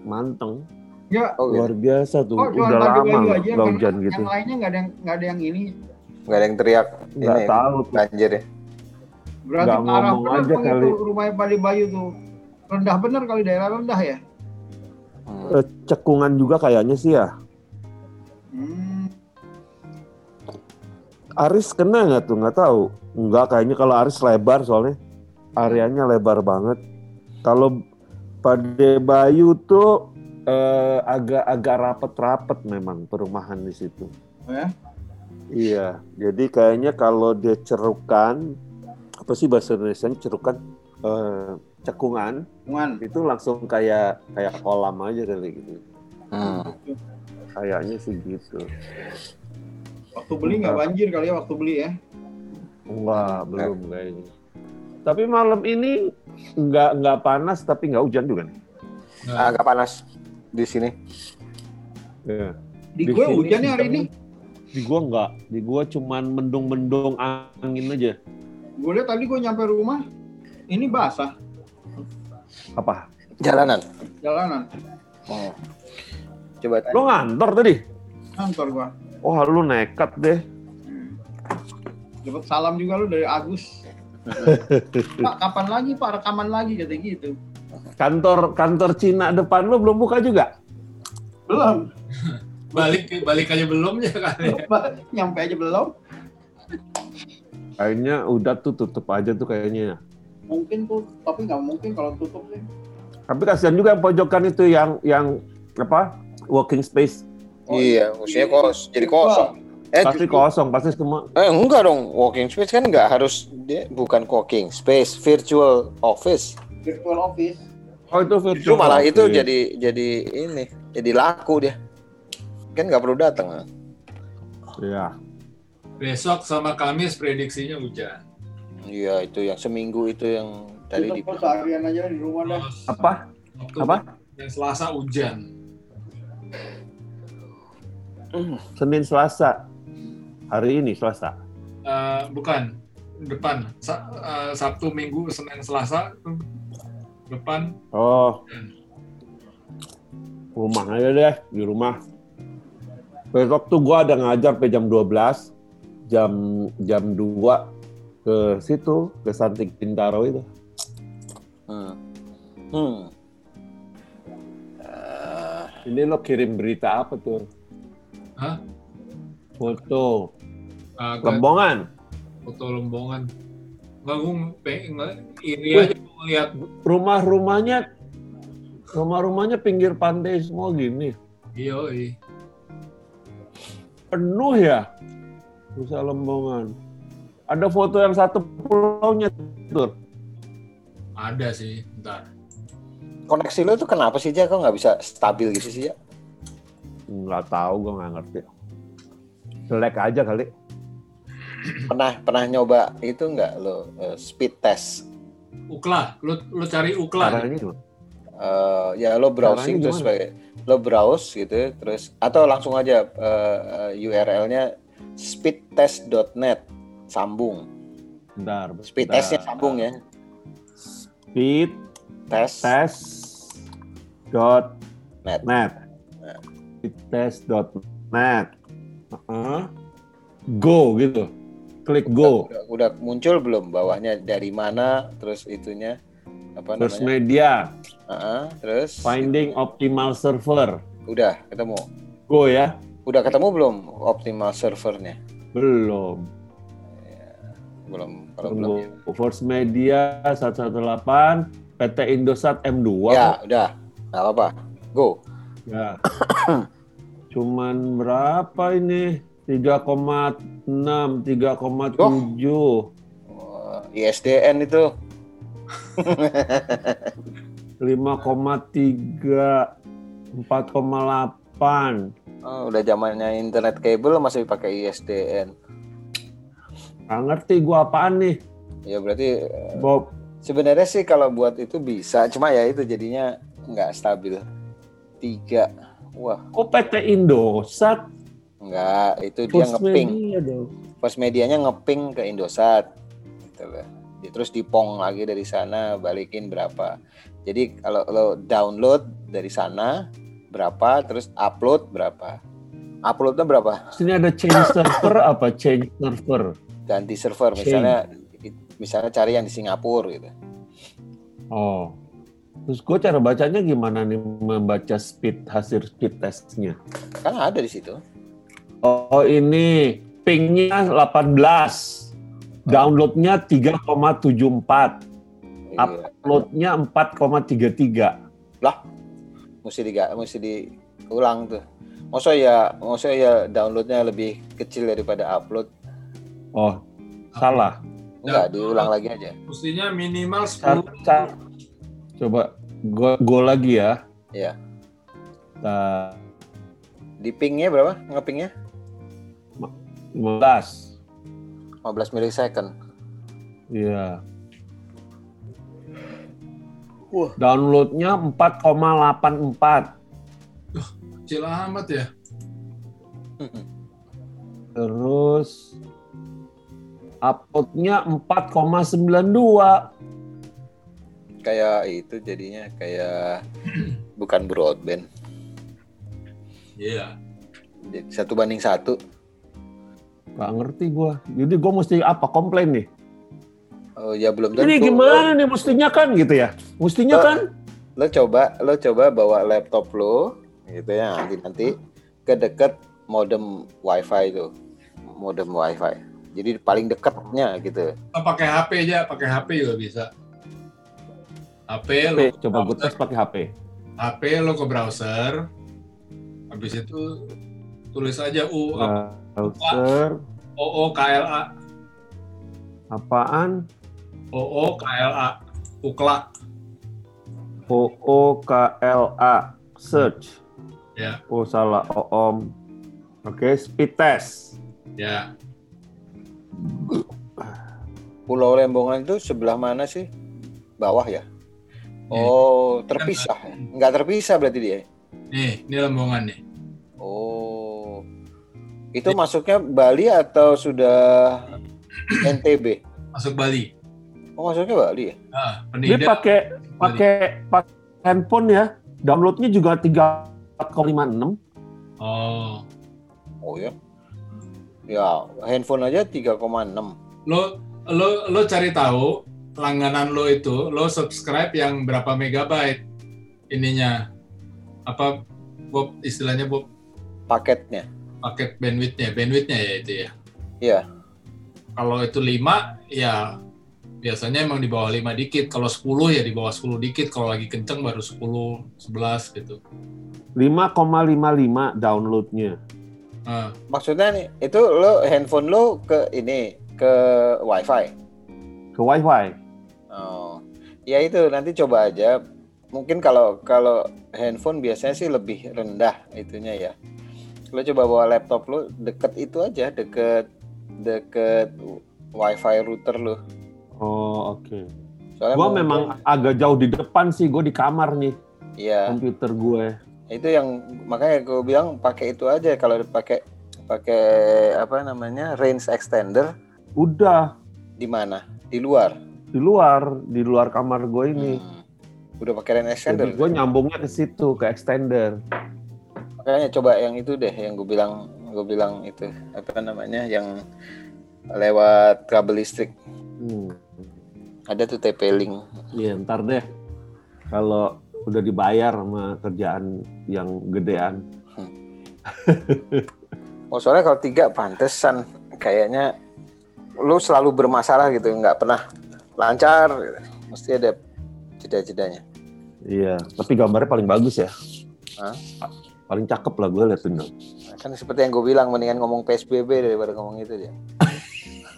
Speaker 4: manteng
Speaker 2: Ya,
Speaker 3: oh,
Speaker 4: luar
Speaker 3: gitu.
Speaker 4: biasa tuh
Speaker 2: Oh,
Speaker 4: udah lama nggak hujan gitu
Speaker 2: yang lainnya nggak ada yang nggak ada yang ini.
Speaker 3: nggak ada yang teriak
Speaker 4: nggak
Speaker 3: ini
Speaker 4: tahu
Speaker 3: banjir ya.
Speaker 2: Berarti
Speaker 4: Nggak
Speaker 2: parah
Speaker 4: ngomong
Speaker 2: bener
Speaker 4: aja kali.
Speaker 2: itu rumahnya De Bayu tuh. Rendah bener kali daerah rendah ya.
Speaker 3: Hmm.
Speaker 4: Eh, cekungan juga kayaknya sih ya
Speaker 2: Hmm.
Speaker 4: Aris kena nggak tuh nggak tahu nggak kayaknya kalau Aris lebar soalnya areanya lebar banget kalau Pak De Bayu tuh eh, agak-agak rapet-rapet memang perumahan di situ
Speaker 2: Oh ya?
Speaker 4: Iya, jadi kayaknya kalau dia cerukan, apa sih bahasa Indonesia cerukan, eh, cekungan,
Speaker 2: Cuman
Speaker 4: itu langsung kayak kayak kolam aja kali gitu.
Speaker 3: Hmm.
Speaker 4: Kayaknya sih gitu.
Speaker 2: waktu beli nggak banjir kali ya waktu beli ya.
Speaker 4: Wah, belum kayaknya. Tapi malam ini nggak nggak panas tapi nggak hujan juga nih.
Speaker 1: Nah,
Speaker 3: Agak panas di sini.
Speaker 4: Iya.
Speaker 2: Di,
Speaker 4: Di
Speaker 2: gue
Speaker 4: sini
Speaker 2: hujannya hari ini.
Speaker 4: Di gua nggak, di gua cuman mendung-mendung angin aja.
Speaker 2: Gue lihat tadi gue nyampe rumah, ini basah
Speaker 4: Apa?
Speaker 3: Jalanan.
Speaker 2: jalanan
Speaker 3: Hmm. Coba tanya.
Speaker 4: Lo ngantor tadi?
Speaker 2: kantor gua.
Speaker 4: Oh, lu nekat deh.
Speaker 2: Dapat salam juga lu dari Agus. Pak, kapan lagi Pak rekaman lagi kata gitu.
Speaker 4: Kantor kantor Cina depan lo belum buka juga?
Speaker 2: Belum,
Speaker 1: balik balik aja belum ya kali.
Speaker 2: nyampe aja belum.
Speaker 4: Kayaknya udah tuh tutup aja tuh kayaknya.
Speaker 2: Mungkin tuh, tapi nggak mungkin kalau tutup sih.
Speaker 4: Tapi kasihan juga yang pojokan itu yang yang apa? Working space
Speaker 3: Iya, maksudnya kos jadi kosong. Eh,
Speaker 4: pasti
Speaker 3: justru-
Speaker 4: kosong, pasti semua.
Speaker 3: eh enggak dong, walking space kan enggak harus dia bukan walking space, virtual office.
Speaker 2: Virtual office.
Speaker 4: Oh itu virtual.
Speaker 3: malah itu
Speaker 4: office.
Speaker 3: jadi jadi ini, jadi laku dia. Kan nggak perlu datang.
Speaker 4: Iya.
Speaker 1: Besok sama Kamis prediksinya hujan.
Speaker 3: Iya, itu yang seminggu itu yang tadi di
Speaker 2: seharian aja di rumah dah.
Speaker 4: Apa?
Speaker 1: waktu
Speaker 4: Apa?
Speaker 1: Yang Selasa hujan.
Speaker 4: Senin Selasa. Hari ini Selasa.
Speaker 1: Eh, bukan depan Sa- eh, Sabtu Minggu Senin Selasa depan
Speaker 4: Oh. Rumah aja deh, di rumah. Besok tuh gua ada ngajar sampai jam 12. Jam jam 2 ke situ, ke Santik Bintaro itu.
Speaker 3: Hmm. Hmm. Eh,
Speaker 4: Ini lo kirim berita apa tuh?
Speaker 1: Hah?
Speaker 4: Foto
Speaker 1: ke
Speaker 4: lembongan.
Speaker 1: foto Lembongan. Nggak, gue pengen nggak- iri aja lihat
Speaker 4: Rumah-rumahnya rumah-rumahnya pinggir pantai semua gini.
Speaker 1: Iya.
Speaker 4: Penuh ya. Nusa Lembongan. Ada foto yang satu pulaunya tuh.
Speaker 1: ada sih, ntar.
Speaker 3: koneksi lo tuh kenapa sih Ja? Kok nggak bisa stabil gitu sih Ja?
Speaker 4: Nggak tahu, gue nggak ngerti. Jelek aja kali.
Speaker 3: Pernah pernah nyoba itu nggak lo eh, speed test?
Speaker 5: Ukla, lu lu cari Ukla.
Speaker 4: Caranya gimana?
Speaker 3: Eh, ya lo browsing
Speaker 4: Caranya
Speaker 3: terus pakai lo browse gitu terus atau langsung aja eh, URL-nya speedtest.net sambung
Speaker 4: Bentar,
Speaker 3: speed
Speaker 4: bentar.
Speaker 3: testnya sambung ya
Speaker 4: Speed
Speaker 3: test
Speaker 4: test dot
Speaker 3: Net.
Speaker 4: net. Speed test dot net. Heeh. Go gitu. Klik go.
Speaker 3: udah, udah muncul belum bawahnya dari mana terus itunya apa
Speaker 4: First
Speaker 3: namanya
Speaker 4: media.
Speaker 3: Heeh, terus
Speaker 4: Finding optimal server.
Speaker 3: udah ketemu
Speaker 4: Go ya.
Speaker 3: udah ketemu belum optimal servernya
Speaker 4: Belum.
Speaker 3: belum kalau belum ya.
Speaker 4: Belum. First Media 118 PT Indosat M2
Speaker 3: ya udah nggak apa-apa go
Speaker 4: Ya. Cuman berapa ini? 3,6, 3,7,
Speaker 3: Wah, ISDN itu.
Speaker 4: 5,3, 4,8.
Speaker 3: oh, udah zamannya internet kabel masih pakai ISDN
Speaker 4: Nggak ngerti gua apaan nih.
Speaker 3: ya berarti eh,
Speaker 4: Bob,
Speaker 3: sebenarnya sih kalau buat itu bisa. Cuma ya itu jadinya nggak stabil. Tiga. Wah.
Speaker 4: Kok PT Indosat?
Speaker 3: Nggak itu dia ngeping
Speaker 4: Media dong.
Speaker 3: First medianya ngeping ke Indosat gitu loh. Terus dipong lagi dari sana balikin berapa jadi kalau lo download dari sana berapa terus upload berapa uploadnya berapa
Speaker 4: Sini ada change server apa? Change server.
Speaker 3: ganti server
Speaker 4: Change.
Speaker 3: misalnya misalnya cari yang di Singapura gitu
Speaker 4: Oh. Terus gue cara bacanya gimana nih membaca speed hasil speed testnya?
Speaker 3: kan ada di situ
Speaker 4: Oh ini pingnya 18, downloadnya 3,74,
Speaker 3: Iya.
Speaker 4: uploadnya 4,33.
Speaker 3: mesti diga mesti diulang tuh Masa ya, masa ya downloadnya lebih kecil daripada upload?
Speaker 4: Oh salah.
Speaker 3: Enggak, diulang lagi aja.
Speaker 5: Mestinya minimal
Speaker 4: Ca-
Speaker 5: 10.
Speaker 4: ca- Coba go, go lagi ya.
Speaker 3: Iya.
Speaker 4: Nah,
Speaker 3: Di pingnya berapa? Ngepingnya?
Speaker 4: 15.
Speaker 3: 15 milisecond.
Speaker 4: Iya.
Speaker 3: Wah.
Speaker 4: Downloadnya 4,84.
Speaker 5: Kecil amat ya.
Speaker 4: Terus uploadnya 4,92.
Speaker 3: Kayak itu jadinya kayak bukan broadband.
Speaker 5: Iya.
Speaker 3: Jadi satu banding satu.
Speaker 4: Gak ngerti gua. Jadi gua mesti apa? Komplain nih.
Speaker 3: Oh ya belum tentu.
Speaker 4: Ini gimana nih mestinya kan gitu ya? Mestinya
Speaker 3: Oh.
Speaker 4: kan?
Speaker 3: Lo coba, lo coba bawa laptop lo, gitu ya nanti nanti ke deket modem wifi itu, modem wifi. Jadi paling dekatnya gitu.
Speaker 5: Pakai HP aja, pakai HP juga bisa. HP, lo
Speaker 4: HP, coba gue tes pakai HP.
Speaker 5: HP lo ke browser. Habis itu tulis aja U
Speaker 4: Browser
Speaker 5: OO KLA
Speaker 4: apaan?
Speaker 5: OO KLA Ukla
Speaker 4: O O K L A search.
Speaker 5: ya
Speaker 4: Oh salah, OOM. Oke, speed test.
Speaker 5: ya
Speaker 3: Pulau Lembongan itu sebelah mana sih? Bawah ya? Oh, terpisah. Nggak terpisah berarti dia.
Speaker 5: nih ini lembongan nih.
Speaker 3: Itu masuknya Bali atau sudah NTB?
Speaker 5: masuk Bali
Speaker 3: Oh, masuknya Bali ya?
Speaker 5: ah
Speaker 4: Dia pakai pakai pakai handphone ya. Downloadnya juga 3,56.
Speaker 5: oh
Speaker 3: Oh ya. Ya, handphone aja 3,6.
Speaker 5: lo lo lo cari tahu langganan lo itu lo subscribe yang berapa megabyte ininya apa Bob istilahnya Bob
Speaker 3: Paketnya.
Speaker 5: Paket bandwidthnya bandwidthnya ya itu ya
Speaker 3: Iya.
Speaker 5: kalau itu 5 ya biasanya emang di bawah 5 dikit kalau 10 ya di bawah 10 dikit kalau lagi kenceng baru 10 11 gitu
Speaker 4: 5,55 downloadnya.
Speaker 5: nah,
Speaker 3: Maksudnya nih, itu lo handphone lo ke ini ke WiFi.
Speaker 4: Ke WiFi.
Speaker 3: Oh. Ya itu nanti coba aja mungkin kalau kalau handphone biasanya sih lebih rendah itunya ya. Lo coba bawa laptop lo deket itu aja, deket deket wifi router lo.
Speaker 4: Oh oke.
Speaker 3: Soalnya
Speaker 4: Gua
Speaker 3: mau-
Speaker 4: memang agak jauh di depan sih, gue di kamar nih
Speaker 3: Iya,
Speaker 4: komputer gue.
Speaker 3: itu yang makanya gue bilang pakai itu aja kalau pakai pakai apa namanya range extender
Speaker 4: Udah
Speaker 3: di mana? Di luar.
Speaker 4: di luar, di luar kamar gue ini.
Speaker 3: Hmm. Udah pakai range extender.
Speaker 4: Jadi gue nyambungnya ke situ, ke extender.
Speaker 3: Makanya coba yang itu deh yang gue bilang gue bilang itu apa namanya yang lewat kabel listrik.
Speaker 4: Hmm.
Speaker 3: Ada tuh TP-Link.
Speaker 4: Iya, ntar deh. Kalau udah dibayar sama kerjaan yang gedean.
Speaker 3: Oh soalnya kalau tiga pantesan kayaknya lu selalu bermasalah gitu nggak pernah lancar mesti ada jeda-jedanya
Speaker 4: Iya, tapi gambarnya paling bagus ya.
Speaker 3: Hah?
Speaker 4: Paling cakep lah gue liatin dong.
Speaker 3: Kan seperti yang gue bilang mendingan ngomong PSBB daripada ngomong itu dia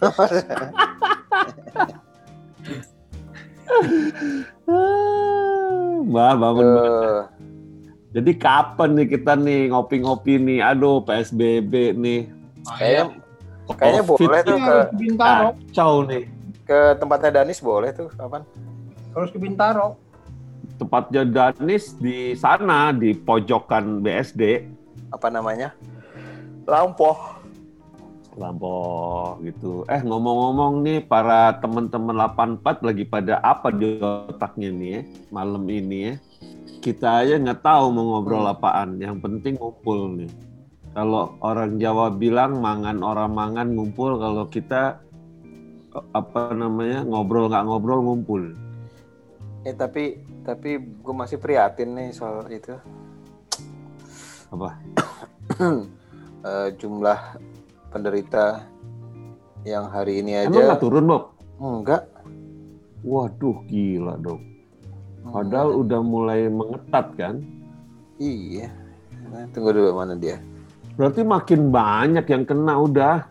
Speaker 4: Mbak, bangun. Mbak.
Speaker 3: Tuh.
Speaker 4: Jadi kapan nih kita nih ngopi-ngopi nih? Aduh, PSBB nih.
Speaker 3: kayaknya kayaknya
Speaker 4: Covid
Speaker 3: boleh tuh ke
Speaker 2: Bintaro,
Speaker 4: Kacau nih.
Speaker 3: ke tempatnya Danis boleh tuh kapan
Speaker 2: harus ke Bintaro.
Speaker 4: Tempatnya Danis di sana, di pojokan BSD.
Speaker 3: apa namanya Lampoh
Speaker 4: Lampau gitu. Eh ngomong-ngomong nih para teman-teman 84 lagi pada apa di otaknya nih ya malam ini ya. Kita aja nggak tahu mau ngobrol apaan. Yang penting ngumpul nih. Kalau orang Jawa bilang mangan orang mangan ngumpul. Kalau kita apa namanya ngobrol nggak ngobrol ngumpul.
Speaker 3: eh tapi tapi gue masih prihatin nih soal itu
Speaker 4: Apa?
Speaker 3: Eh, jumlah penderita yang hari ini
Speaker 4: Emang
Speaker 3: aja
Speaker 4: nggak turun Bob?
Speaker 3: enggak
Speaker 4: Waduh gila dong. Padahal udah mulai mengetat kan.
Speaker 3: iya Nah, tunggu dulu mana dia
Speaker 4: Berarti makin banyak yang kena udah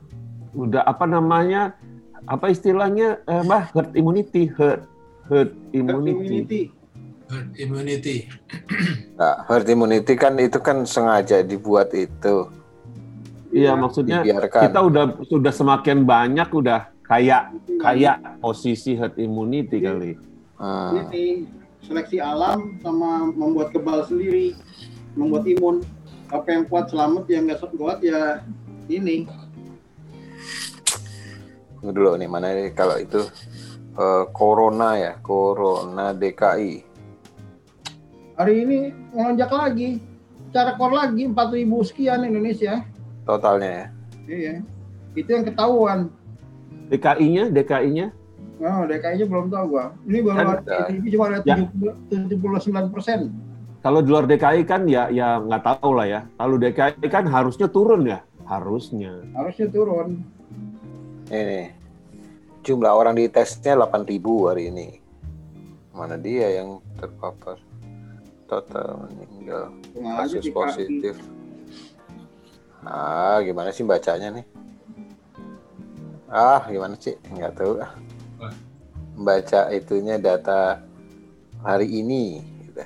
Speaker 4: udah apa namanya? Apa istilahnya eh, Mbah herd immunity, herd herd immunity.
Speaker 5: Herd immunity.
Speaker 3: Nah, herd immunity kan itu kan sengaja dibuat itu
Speaker 4: Iya, maksudnya
Speaker 3: dibiarkan.
Speaker 4: kita udah sudah semakin banyak udah kayak kayak posisi herd immunity kali.
Speaker 3: Hmm.
Speaker 2: Ini seleksi alam sama membuat kebal sendiri, membuat imun. Apa yang kuat selamat, yang nggak kuat ya ini.
Speaker 3: Tunggu dulu nih mana nih kalau itu eh, corona ya, corona DKI.
Speaker 2: Hari ini melonjak lagi, cara kor lagi 4.000 sekian Indonesia.
Speaker 3: Totalnya ya.
Speaker 2: Iya, itu yang ketahuan.
Speaker 4: DKI-nya, DKI-nya
Speaker 2: Oh, DKI-nya belum tahu gua. Ini baru
Speaker 4: Kan,
Speaker 2: ada di TV cuma ada
Speaker 4: ya.
Speaker 2: 79 persen.
Speaker 4: kalau di luar DKI kan ya ya nggak tahu lah ya. Kalau DKI kan harusnya turun ya, harusnya.
Speaker 2: Harusnya turun.
Speaker 3: Ini jumlah orang di tesnya 8.000 hari ini. Mana dia yang terpapar? Total meninggal.
Speaker 2: Aja
Speaker 3: Kasus positif. Ah, gimana sih bacanya nih? Ah, gimana sih? Nggak tahu. ah. Baca itunya data hari ini. gitu.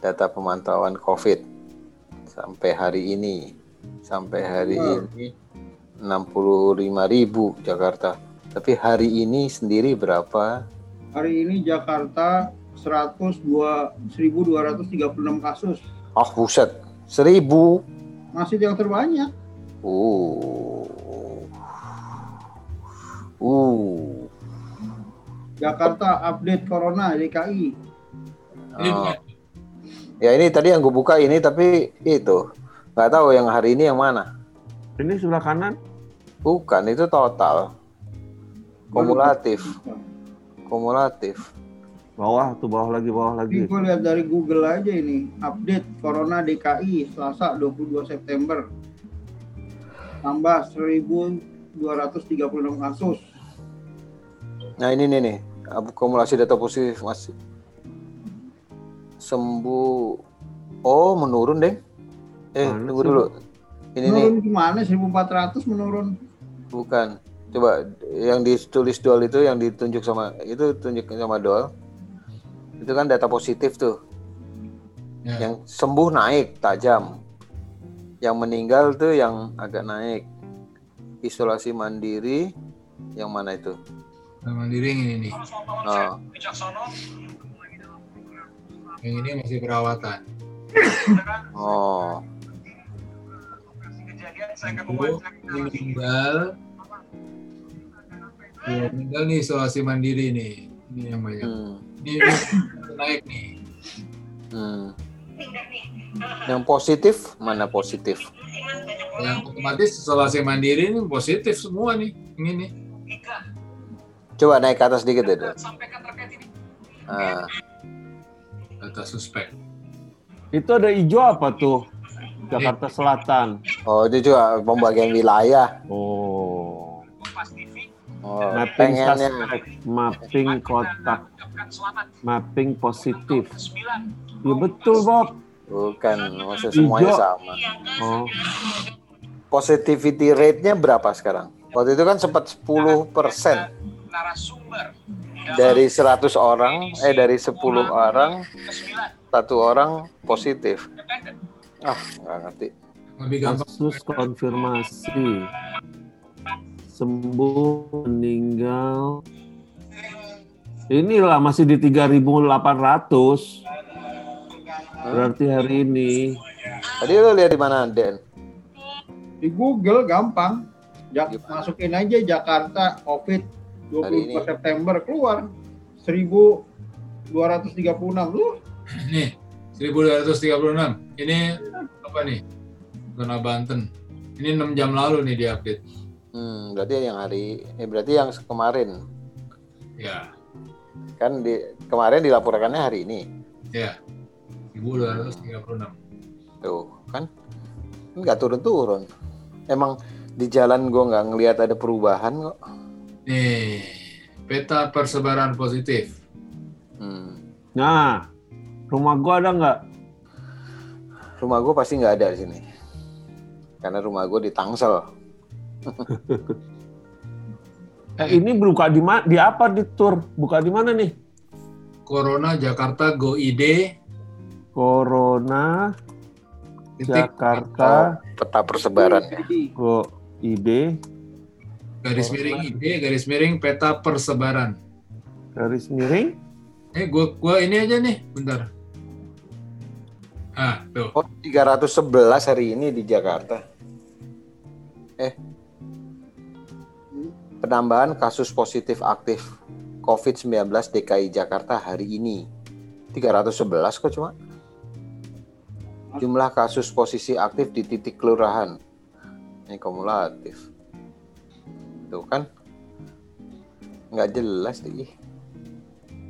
Speaker 3: Data pemantauan COVID sampai hari ini. Sampai hari
Speaker 2: Wah.
Speaker 3: ini 65.000 Jakarta. Tapi hari ini sendiri berapa?
Speaker 2: Hari ini Jakarta 102 1.236 kasus.
Speaker 3: Ah, buset. 1000.
Speaker 2: Masih yang terbanyak.
Speaker 3: Uh. Uh.
Speaker 2: Jakarta update Corona DKI.
Speaker 5: Ini
Speaker 3: Oh.
Speaker 5: bukan
Speaker 3: Ya ini tadi yang gue buka ini tapi itu nggak tahu yang hari ini yang mana.
Speaker 4: Ini sebelah kanan
Speaker 3: Bukan itu total kumulatif kumulatif.
Speaker 4: Bawah tuh bawah lagi bawah
Speaker 2: Ini
Speaker 4: lagi.
Speaker 2: gue lihat dari Google aja ini update Corona DKI Selasa 22 September tambah 1.236 kasus.
Speaker 3: Nah ini nih nih akumulasi data positif masih sembuh. Oh menurun deh. Eh
Speaker 4: Mana
Speaker 3: tunggu
Speaker 4: sih?
Speaker 3: dulu. Ini nih
Speaker 2: Menurun gimana 1.400 menurun?
Speaker 3: bukan. Coba yang ditulis doll itu yang ditunjuk sama itu tunjuk sama doll. Itu kan data positif tuh.
Speaker 5: Ya.
Speaker 3: Yang sembuh naik tajam. Yang meninggal tuh yang agak naik. Isolasi mandiri yang mana itu?
Speaker 5: Yang mandiri yang ini nih.
Speaker 3: Oh,
Speaker 5: Yang ini masih perawatan.
Speaker 3: oh.
Speaker 5: Ini meninggal. Ya, meninggal nih isolasi mandiri nih. Ini yang banyak.
Speaker 3: Hmm.
Speaker 5: Ini, naik nih.
Speaker 3: Hmm. Yang positif mana positif?
Speaker 5: Yang otomatis isolasi mandiri ini positif semua nih. Ini nih.
Speaker 3: Coba naik ke atas dikit deh. Dok. Ah,
Speaker 5: Data suspek.
Speaker 4: Itu ada hijau apa tuh? Jakarta Selatan.
Speaker 3: oh itu juga pembagian wilayah.
Speaker 4: Oh.
Speaker 3: Oh,
Speaker 4: Mapping suspek, mapping kotak, mapping positif. Ya betul Bob.
Speaker 3: bukan, maksudnya semuanya
Speaker 4: Hijau.
Speaker 3: sama.
Speaker 4: Oh,
Speaker 3: Positivity rate-nya berapa sekarang? Waktu itu kan sempat 10 persen dari 100 orang, eh dari 10 orang, satu orang positif. Ah, nggak ngerti.
Speaker 5: Lebih gampang.
Speaker 4: kasus konfirmasi sembuh meninggal. Inilah masih di 3.800. Berarti hari ini
Speaker 3: Tadi lo lihat di mana, Den?
Speaker 2: Di Google gampang. Ja-
Speaker 3: Gimana?
Speaker 2: masukin aja Jakarta COVID
Speaker 3: Hari ini.
Speaker 2: 24 September keluar 1236 lu
Speaker 5: Nih, 1236. Ini apa nih? Zona Banten. Ini 6 jam lalu nih diupdate.
Speaker 3: Hmm, berarti yang hari, eh, berarti yang kemarin
Speaker 5: Ya,
Speaker 3: kan di kemarin dilaporkannya hari ini.
Speaker 5: ya. 1236.
Speaker 3: Tuh, kan nggak turun-turun. Emang di jalan gua nggak ngelihat ada perubahan kok.
Speaker 5: Nih, peta persebaran positif.
Speaker 3: Hmm.
Speaker 4: Nah, rumah gua ada nggak?
Speaker 3: Rumah gua pasti nggak ada di sini. Karena rumah gua di Tangsel.
Speaker 4: Eh, ini buka di mana? Di apa di tour? Buka di mana nih?
Speaker 5: Corona Jakarta Go ID
Speaker 4: Corona
Speaker 5: titik
Speaker 4: Jakarta
Speaker 3: Peta persebaran ya.
Speaker 4: Go ID
Speaker 5: garis miring ID garis miring peta persebaran.
Speaker 4: garis miring
Speaker 5: Eh, gua gua ini aja nih, bentar. Ah, tuh.
Speaker 3: Oh, 311 hari ini di Jakarta. Eh. Penambahan kasus positif aktif COVID-19 DKI Jakarta hari ini. 311 kok cuma. Jumlah kasus posisi aktif di titik kelurahan. Ini kumulatif. Tuh kan. Nggak jelas nih.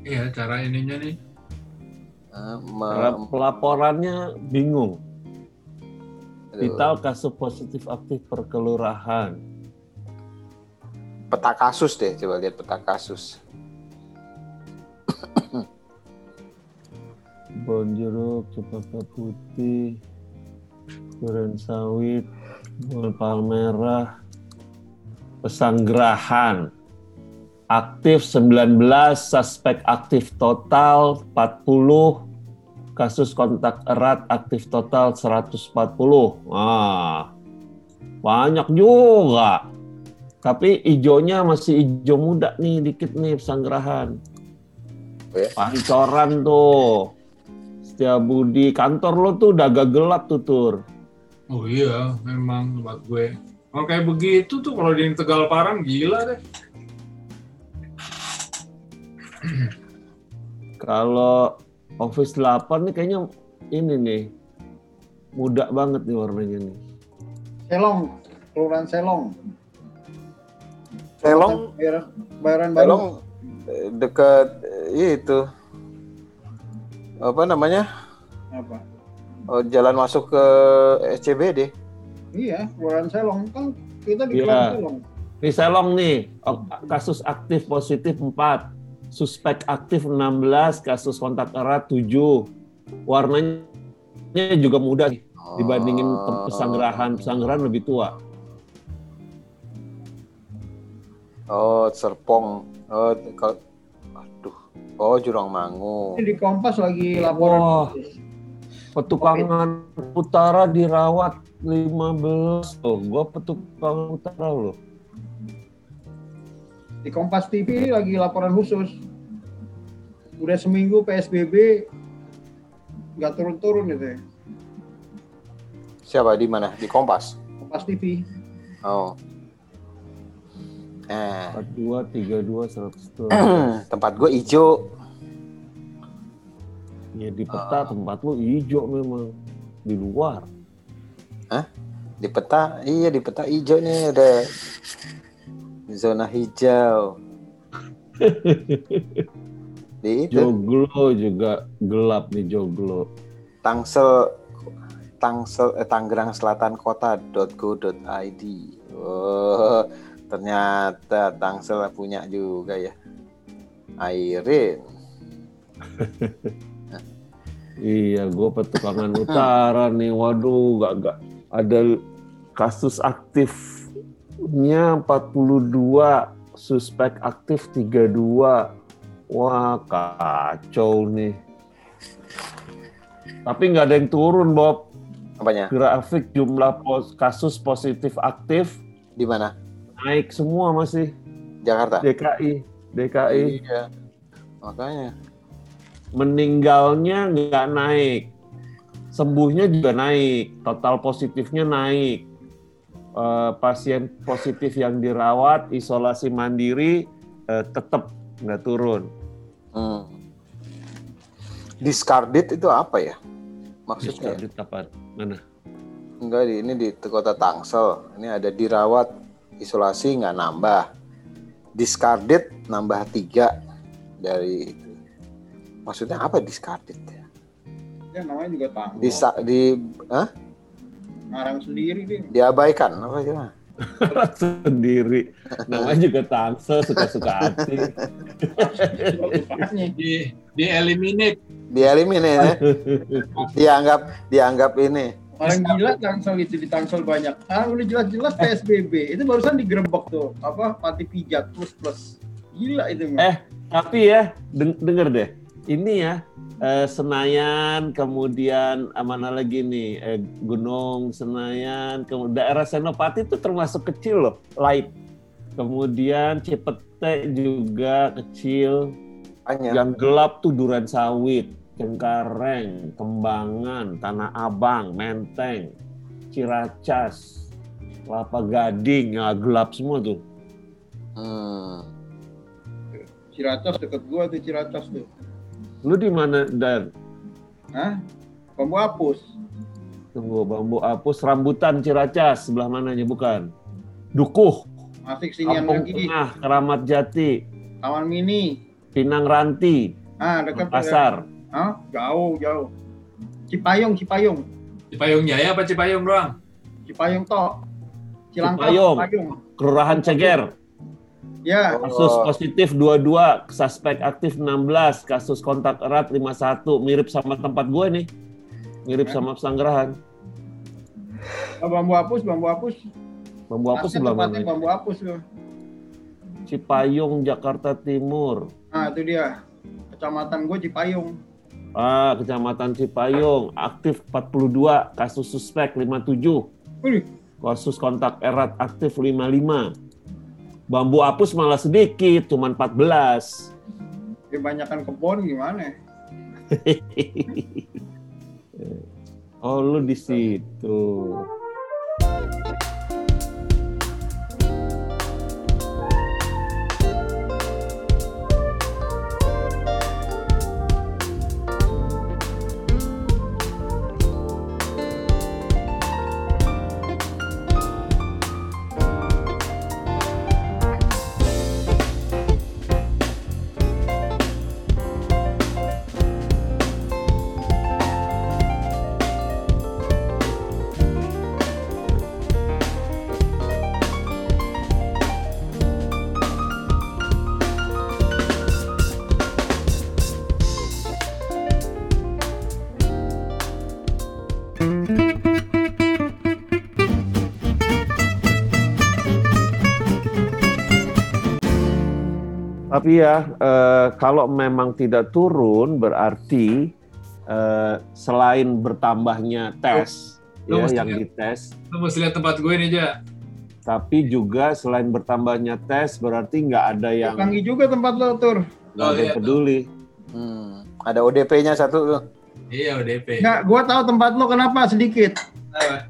Speaker 5: Iya, cara ininya nih.
Speaker 3: Ah,
Speaker 4: Cara pelaporannya bingung
Speaker 3: aduh,
Speaker 4: vital kasus positif aktif per kelurahan
Speaker 3: peta kasus deh, coba lihat peta kasus.
Speaker 4: Bonjeruk, Cepaka Putih, Duren Sawit, Bol Palmerah, Pesanggerahan. Aktif 19, suspek aktif total 40, kasus kontak erat aktif total 140. Ah, banyak juga. Tapi hijaunya masih hijau muda nih, dikit nih Pesanggerahan.
Speaker 3: Oh ya?
Speaker 4: Pancoran tuh. Setiabudi, kantor lo tuh udah agak gelap tuh, Tur.
Speaker 5: Oh iya, memang tempat gue. Kalau kayak begitu tuh kalau di Tegal Parang gila deh.
Speaker 4: Kalau Office 8 nih kayaknya ini nih. Muda banget nih warnanya nih.
Speaker 2: Selong kelurahan Selong
Speaker 3: Selong,
Speaker 2: Bayaran, baru
Speaker 3: Selong eh, dekat eh, itu apa namanya?
Speaker 2: apa
Speaker 3: Oh, jalan masuk ke SCBD.
Speaker 2: iya kelurahan Selong kan kita di
Speaker 4: Iya.
Speaker 2: kelurahan Selong
Speaker 4: Nih Selong nih, o- kasus aktif positif 4, suspek aktif 16, kasus kontak erat 7. Warnanya juga muda nih, dibandingin tem- pesanggerahan. Pesanggerahan lebih tua.
Speaker 3: Oh, Serpong. Oh, kalau Aduh. Oh, Jurang Mangu.
Speaker 2: Ini di Kompas lagi laporan.
Speaker 4: Wah. Petukangan utara dirawat 15 loh. Gua petukangan utara loh.
Speaker 2: Di Kompas TV lagi laporan khusus. Udah seminggu PSBB nggak turun-turun itu ya.
Speaker 3: Siapa di mana? Di Kompas.
Speaker 2: Kompas TV.
Speaker 3: Oh. Eh,
Speaker 4: 42 32 100
Speaker 3: tempat gue hijau.
Speaker 4: Ya di peta tempat lu hijau memang di luar.
Speaker 3: Di peta, iya di peta hijau nih ada zona hijau. di itu
Speaker 4: Joglo juga gelap nih Joglo.
Speaker 3: Tangsel Tangsel eh, Tanggerang Selatan Kota.go.id. Oh, ternyata Tangsel punya juga ya. Airin.
Speaker 4: Iya, gue petukangan utara nih. Waduh, gak, gak ada kasus aktifnya 42, suspek aktif 32. Wah, kacau nih. Tapi nggak ada yang turun, Bob.
Speaker 3: Apanya?
Speaker 4: Grafik jumlah pos- kasus positif aktif
Speaker 3: Di mana?
Speaker 4: Naik semua masih.
Speaker 3: Jakarta.
Speaker 4: DKI. DKI.
Speaker 3: Iya. Makanya.
Speaker 4: meninggalnya nggak naik, sembuhnya juga naik, total positifnya naik. Eh, pasien positif yang dirawat isolasi mandiri eh, tetap nggak turun.
Speaker 3: Hmm. Discarded itu apa ya? Maksudnya?
Speaker 4: Discarded apa? Mana?
Speaker 3: Enggak, di, ini di kota Tangsel. Ini ada dirawat isolasi nggak nambah. Discarded nambah tiga dari itu. Maksudnya apa discarded ya?
Speaker 2: Ya namanya juga tanggung.
Speaker 3: Di, sa- di hah?
Speaker 2: Ngarang sendiri dia.
Speaker 3: diabaikan apa gimana?
Speaker 4: Sendiri. Namanya juga tangsel suka-suka hati.
Speaker 5: Di di eliminate.
Speaker 3: Dieliminir ya. dianggap dianggap ini.
Speaker 2: Paling gila Tangsel itu di Tangsel banyak. Ah udah jelas-jelas PSBB. Itu barusan digerebek tuh. Apa panti pijat plus plus. Gila itu.
Speaker 4: Eh, Tapi ya, deng- denger deh. Ini ya, eh, Senayan, kemudian eh, mana lagi nih, eh, Gunung Senayan, kemudian daerah Senopati itu termasuk kecil loh, light. Kemudian Cipete juga kecil.
Speaker 3: Hanya
Speaker 4: Yang gelap tuh Duren Sawit, Cengkareng, Kembangan, Tanah Abang, Menteng, Ciracas, Kelapa Gading, ya gelap semua tuh.
Speaker 3: hmm,
Speaker 2: Ciracas deket gua tuh Ciracas tuh.
Speaker 4: Lu di mana Dan?
Speaker 2: Hah? Bambu hapus.
Speaker 4: Tunggu bambu apus rambutan Ciracas sebelah mananya bukan? Dukuh,
Speaker 2: Masih sinian
Speaker 4: Kampung
Speaker 2: lagi.
Speaker 4: Tengah, Keramat Jati,
Speaker 2: Taman Mini.
Speaker 4: Pinang Ranti,
Speaker 2: Ah dekat
Speaker 4: Pasar.
Speaker 2: Hah? Jauh jauh. Cipayung Cipayung.
Speaker 5: Cipayung Jaya apa Cipayung doang?
Speaker 2: Cipayung toh. Cilangkap
Speaker 4: Cipayung.
Speaker 2: Cipayung.
Speaker 4: Kelurahan Ceger.
Speaker 2: Ya.
Speaker 4: Kasus positif 22, suspek aktif 16, kasus kontak erat 51, mirip sama tempat gue nih. Mirip
Speaker 2: Ya.
Speaker 4: sama Pesanggerahan.
Speaker 2: Oh, bambu hapus, bambu hapus.
Speaker 4: Bambu apus
Speaker 2: Masnya
Speaker 4: sebelah mana?
Speaker 2: bambu hapus.
Speaker 4: Cipayung, Jakarta Timur.
Speaker 2: Nah itu dia. Kecamatan gue Cipayung.
Speaker 4: Ah, Kecamatan Cipayung, aktif 42, kasus suspek 57.
Speaker 2: Wih,
Speaker 4: Kasus kontak erat aktif 55. Bambu apus malah sedikit, cuma 14.
Speaker 2: kebanyakan kebon gimana?
Speaker 4: oh, lu di situ. Tapi ya eh, kalau memang tidak turun berarti eh, selain bertambahnya tes
Speaker 5: Lu
Speaker 4: ya,
Speaker 5: mesti
Speaker 4: yang
Speaker 5: lihat.
Speaker 4: dites,
Speaker 5: Lu mesti lihat tempat gue nih, Ja.
Speaker 4: tapi juga selain bertambahnya tes berarti nggak ada yang
Speaker 2: Canggih juga tempat lo, Tur.
Speaker 4: nggak ada yang
Speaker 5: Oh, iya.
Speaker 4: peduli.
Speaker 3: Hmm. Ada ODP-nya satu tuh.
Speaker 5: Iya, ODP.
Speaker 2: Nggak, gua tahu tempat lo kenapa sedikit.
Speaker 5: Apa?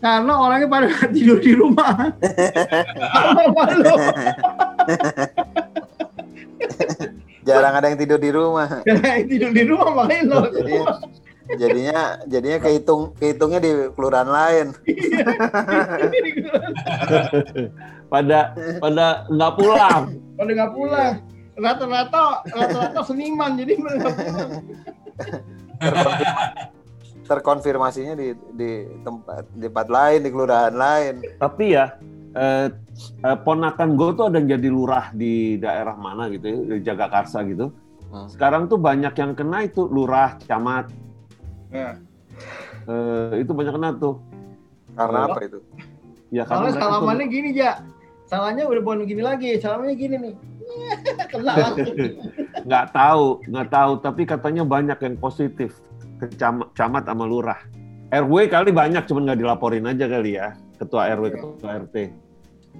Speaker 2: Karena orangnya pada tidur di rumah. Sama lo.
Speaker 3: Jarang ada yang tidur di rumah.
Speaker 2: Tidur di rumah makanya lo.
Speaker 3: Jadinya, jadinya jadinya kehitung kehitungnya di kelurahan lain.
Speaker 4: Pada pada nggak pulang.
Speaker 2: Pada nggak pulang. Rata-rata rata-rata seniman jadi nggak pulang.
Speaker 3: Terkonfirmasinya di di tempat di tempat lain di kelurahan lain.
Speaker 4: Tapi ya eh, eh, ponakan gue tuh ada yang jadi lurah di daerah mana gitu ya, di Jagakarsa gitu.
Speaker 3: Hmm.
Speaker 4: Sekarang tuh banyak yang kena itu lurah, camat,
Speaker 2: Ya.
Speaker 4: eh, itu banyak kena tuh.
Speaker 3: Karena apa itu?
Speaker 4: Ya karena tuh-
Speaker 2: salamannya gini ja. Salahnya udah bukan begini lagi. Salamannya gini nih. Kena langsung.
Speaker 4: nggak tahu, nggak tahu. Tapi katanya banyak yang positif ke camat, camat sama lurah. RW kali banyak, cuman nggak dilaporin aja kali ya. Ketua RW, ketua RT.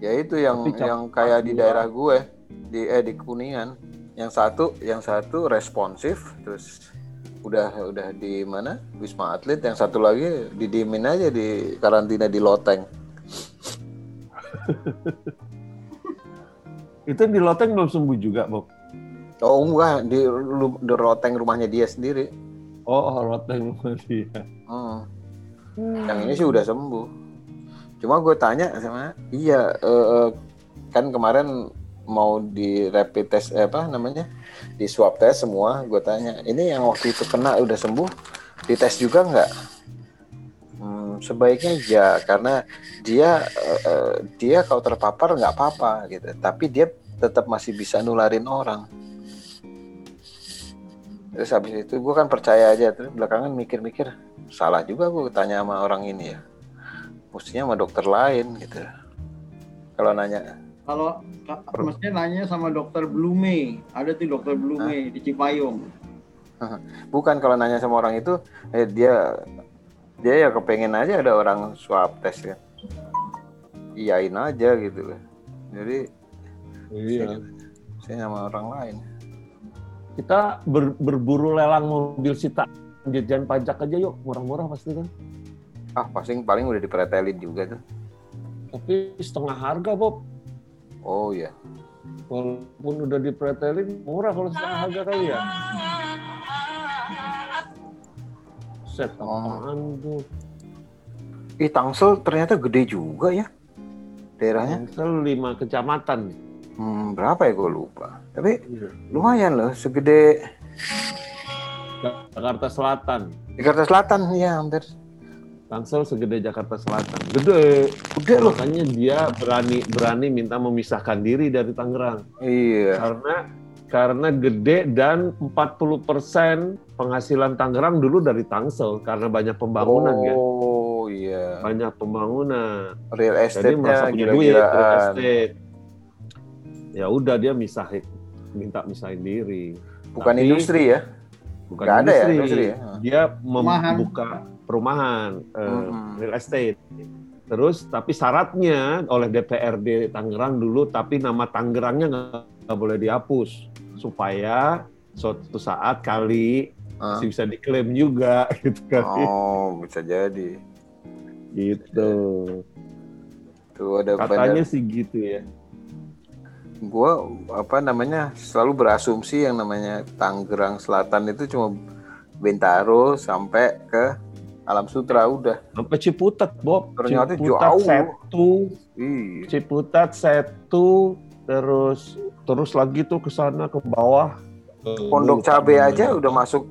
Speaker 3: Ya itu yang
Speaker 4: Tapi
Speaker 3: yang kayak di daerah gue di eh di Kuningan. Yang satu yang satu responsif terus udah udah di mana Wisma Atlet yang satu lagi didiemin aja di karantina di Loteng.
Speaker 4: Itu di Loteng belum sembuh juga, Bob.
Speaker 3: Oh enggak di, di Loteng rumahnya dia sendiri.
Speaker 4: Oh, oh Loteng rumah dia.
Speaker 3: Hmm. Yang ini sih udah sembuh. Cuma gue tanya sama iya eh, kan kemarin mau di rapid test eh, apa namanya di swab test semua gue tanya ini yang waktu itu kena udah sembuh dites juga nggak? Hmm, sebaiknya ya karena dia eh, dia kalau terpapar nggak apa-apa gitu. Tapi dia tetap masih bisa nularin orang. Terus habis itu gue kan percaya aja terus belakangan mikir-mikir salah juga gue tanya sama orang ini ya mestinya sama dokter lain gitu. Kalau nanya.
Speaker 2: Kalau ka- maksudnya nanya sama dokter Blume, ada tuh dokter Blume di Cipayung.
Speaker 3: bukan kalau nanya sama orang itu eh, dia dia ya kepengen aja ada orang swab test kan iyain aja gitu. Jadi
Speaker 4: Iya.
Speaker 3: saya sama orang lain.
Speaker 4: Kita ber- berburu lelang mobil sita jajan pajak aja yuk, murah-murah pasti kan.
Speaker 3: Ah paling paling udah dipretelin juga tuh
Speaker 4: Tapi setengah harga, Bob.
Speaker 3: oh ya
Speaker 4: Walaupun udah dipretelin, murah kalau setengah harga kali ya. Set apaan tuh?
Speaker 3: ih Tangsel ternyata gede juga ya daerahnya
Speaker 4: Tangsel 5 kecamatan.
Speaker 3: hmm, berapa ya gue lupa tapi lumayan loh segede
Speaker 4: Jakarta Selatan.
Speaker 3: Jakarta Selatan ya hampir
Speaker 4: Tangsel segede Jakarta Selatan. Gede.
Speaker 3: gede loh
Speaker 4: Makanya dia berani berani minta memisahkan diri dari Tangerang.
Speaker 3: iya
Speaker 4: Karena karena gede dan 40% penghasilan Tangerang dulu dari Tangsel karena banyak pembangunan kan.
Speaker 3: oh iya
Speaker 4: Banyak pembangunan.
Speaker 3: real
Speaker 4: Jadi merasa
Speaker 3: estate-nya
Speaker 4: punya duit real estate. Ya udah dia misahin minta misahin diri.
Speaker 3: bukan
Speaker 4: Tapi-
Speaker 3: industri ya
Speaker 4: Bukan
Speaker 3: Nggak ada ya
Speaker 4: industri.
Speaker 3: industri ya?
Speaker 4: Dia membuka perumahan eh,
Speaker 3: Mhm.
Speaker 4: real estate. Terus tapi syaratnya oleh DPRD Tangerang dulu tapi nama Tangerangnya nggak boleh dihapus supaya suatu saat kali masih bisa diklaim juga gitu kan.
Speaker 3: oh bisa jadi
Speaker 4: Gitu.
Speaker 3: tuh ada
Speaker 4: Katanya
Speaker 3: banyak
Speaker 4: sih gitu ya.
Speaker 3: gue apa namanya selalu berasumsi yang namanya Tangerang Selatan itu cuma Bintaro sampai ke Alam Sutra udah
Speaker 4: Sampai Ciputat, Bob.
Speaker 3: Ternyata
Speaker 4: Ciputat
Speaker 3: jauh.
Speaker 4: Setu,
Speaker 3: Ih,
Speaker 4: Ciputat, Setu, terus terus lagi tuh ke sana ke bawah.
Speaker 3: Pondok Cabe aja udah masuk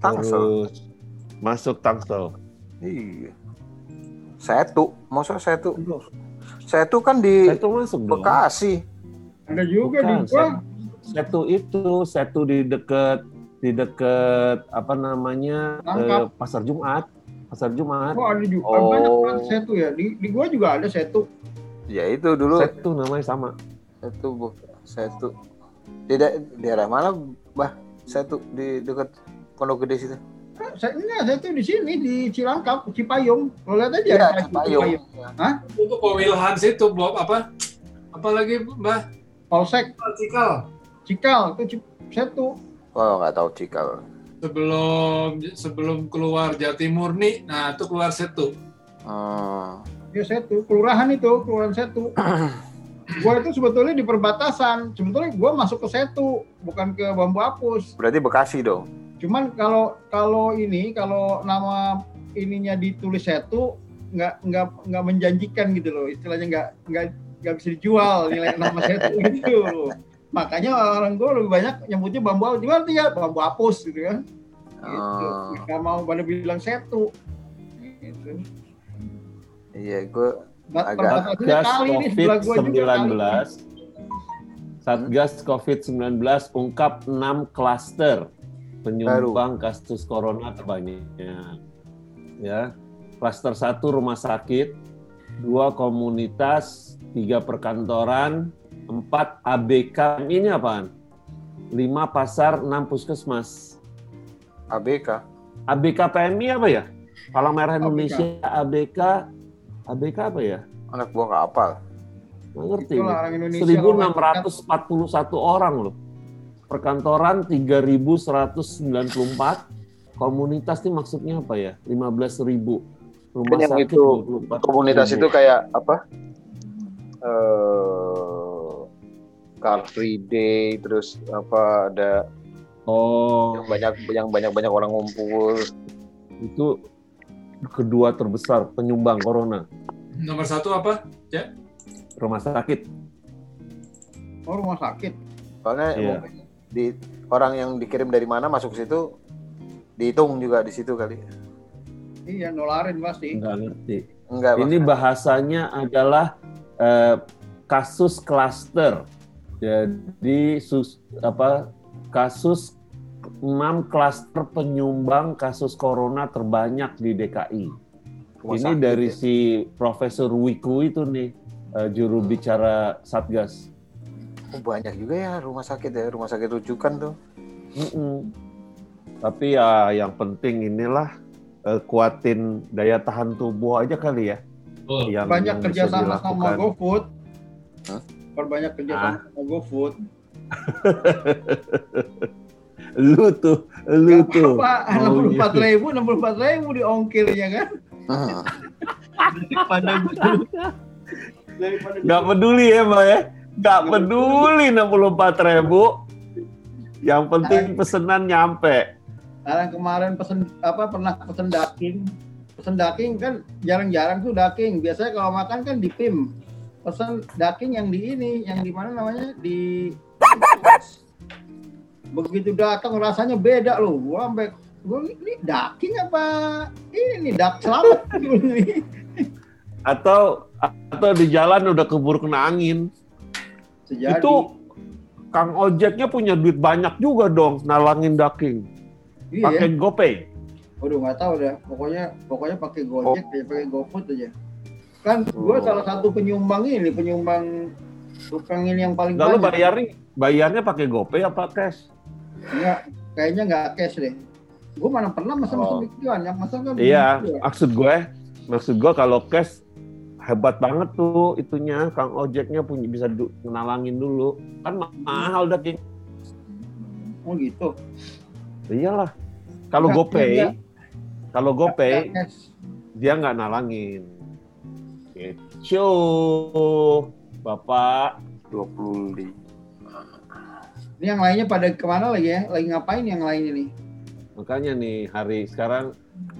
Speaker 3: Tangsel.
Speaker 4: Terus masuk Tangsel.
Speaker 3: Iya. Setu, masa Setu? Setu kan di
Speaker 4: Setu masuk dong.
Speaker 3: Bekasi.
Speaker 2: Ada juga
Speaker 4: Bukan,
Speaker 2: di gua.
Speaker 4: Setu itu, Setu di deket di deket apa namanya eh, Pasar Jumat, Pasar Jumat.
Speaker 2: Oh ada juga
Speaker 3: Oh.
Speaker 2: banyak banget setu ya. Di, di gua juga ada setu.
Speaker 3: Ya itu dulu
Speaker 4: Setu namanya sama.
Speaker 3: Setu Bu. Setu. Di da- daerah mana, Bah? Setu di dekat Pondok Gede situ.
Speaker 2: Saya enggak, saya tuh di sini di Cilangkap, Cipayung. Lo lihat aja.
Speaker 3: Iya,
Speaker 2: Cipayung.
Speaker 3: Cipayung.
Speaker 5: Itu Pawilhan situ, Bob apa? Apa lagi, Mbah?
Speaker 2: Polsek,
Speaker 5: Cikal.
Speaker 2: Cikal, itu Cip- Setu.
Speaker 3: Oh, nggak tahu Cikal.
Speaker 5: Sebelum sebelum keluar Jatimur nih, nah itu keluar situ.
Speaker 3: Hmm.
Speaker 2: Ya Setu, kelurahan itu, kelurahan Setu. gua itu sebetulnya di perbatasan. Sebetulnya gua masuk ke Setu, bukan ke Bambu Apus.
Speaker 3: Berarti Bekasi dong.
Speaker 2: Cuman kalau kalau ini kalau nama ininya ditulis Setu nggak nggak nggak menjanjikan gitu loh. Istilahnya nggak nggak nggak bisa dijual nilai nama Setu gitu. Makanya orang gue lebih banyak nyebutnya bambu apus. Gimana tuh ya bambu apus gitu kan. Gitu.
Speaker 3: Oh.
Speaker 2: Nggak mau pada bilang Setu. Gitu.
Speaker 3: Iya, gue Agak-
Speaker 2: kali.
Speaker 4: COVID-19 Satgas COVID-19 ungkap 6 klaster penyumbang kasus corona terbanyak. Ya. Klaster 1 rumah sakit, dua komunitas, tiga perkantoran, empat ABK. Ini apaan? Lima pasar, enam puskesmas.
Speaker 3: ABK.
Speaker 4: ABK PMI apa ya? Palang Merah
Speaker 2: ABK.
Speaker 4: Indonesia, ABK, ABK apa ya?
Speaker 3: Anak buah nggak apal.
Speaker 4: Nggak ngerti.
Speaker 2: Itulah
Speaker 4: nih.
Speaker 2: orang Indonesia.
Speaker 4: 1641 orang loh. Perkantoran 3194. Komunitas ini maksudnya apa ya? 15.000. Rumah
Speaker 3: yang
Speaker 4: sakit
Speaker 3: itu
Speaker 4: 24.000.
Speaker 3: Komunitas itu kayak apa? Eh Car Free Day, terus apa ada
Speaker 4: Oh,
Speaker 3: yang banyak yang banyak banyak orang ngumpul.
Speaker 4: itu kedua terbesar penyumbang corona.
Speaker 5: Nomor satu apa?
Speaker 4: Rumah sakit.
Speaker 2: Oh rumah sakit.
Speaker 3: Soalnya
Speaker 4: Iya.
Speaker 3: di orang yang dikirim dari mana masuk ke situ dihitung juga di situ kali.
Speaker 2: Iya nolarin pasti.
Speaker 4: Nggak ngerti.
Speaker 3: Enggak,
Speaker 4: Ini bahasanya adalah eh, kasus klaster. Jadi sus, apa kasus 6 klaster penyumbang kasus corona terbanyak di DKI.
Speaker 3: Rumah
Speaker 4: Ini
Speaker 3: sakit
Speaker 4: dari
Speaker 3: ya.
Speaker 4: si Profesor Wiku itu nih eh, juru bicara Satgas.
Speaker 3: Oh, banyak juga ya rumah sakit ya, rumah sakit rujukan tuh.
Speaker 4: Mm-mm. Tapi ya yang penting inilah eh, kuatin daya tahan tubuh aja kali ya.
Speaker 5: Oh,
Speaker 4: Yang,
Speaker 2: Banyak
Speaker 4: yang
Speaker 2: kerjasama sama
Speaker 4: dilakukan.
Speaker 2: GoFood.
Speaker 3: Hah?
Speaker 2: Perbanyak kerjasama sama GoFood.
Speaker 4: Lu tuh, lu tuh.
Speaker 2: Apa?
Speaker 4: maunya.
Speaker 2: Enam puluh empat ribu, enam puluh empat ribu di ongkirnya kan?
Speaker 3: Hmm.
Speaker 2: Daripada daripada
Speaker 4: Nggak peduli ya, Mbak ya. Nggak peduli 64 ribu. Yang penting pesenan nyampe.
Speaker 2: Sekarang kemarin pesen apa pernah pesen daging. Pesen daging kan jarang-jarang tuh daging. Biasanya kalau makan kan di PIM. Pesen daging yang di ini, yang di mana namanya? Di begitu datang rasanya beda loh. Gua sampai gua ini daging apa ini dak selamat.
Speaker 4: Atau atau di jalan udah keburu kena angin.
Speaker 2: Sejadi.
Speaker 4: Itu Kang ojeknya punya duit banyak juga dong nalangin daging.
Speaker 2: iya.
Speaker 4: Pakai GoPay.
Speaker 2: Waduh nggak tahu dah. Pokoknya pokoknya pakai Gojek ya, pakai GoFood aja. Kan gua
Speaker 4: Oh.
Speaker 2: salah satu penyumbang ini, penyumbang tukang ini yang paling
Speaker 4: Lalu
Speaker 2: banyak.
Speaker 4: bayarnya bayarnya pakai GoPay apa cash?
Speaker 2: Enggak, kayaknya nggak cash deh. Gue mana pernah masa masa
Speaker 4: Oh.
Speaker 2: begituan, yang masa kan
Speaker 4: Iya,
Speaker 2: ya.
Speaker 4: maksud gue, maksud gue kalau cash hebat banget tuh itunya Kang ojeknya punya bisa du- nalangin dulu. Kan ma- mahal daging.
Speaker 2: Oh gitu.
Speaker 4: Iyalah. Kalau GoPay, kalau GoPay dia nggak nalangin. Gitu. Bapak,
Speaker 3: 25.
Speaker 2: Ini yang lainnya pada ke mana lagi ya? Lagi ngapain yang lain ini?
Speaker 4: makanya nih hari sekarang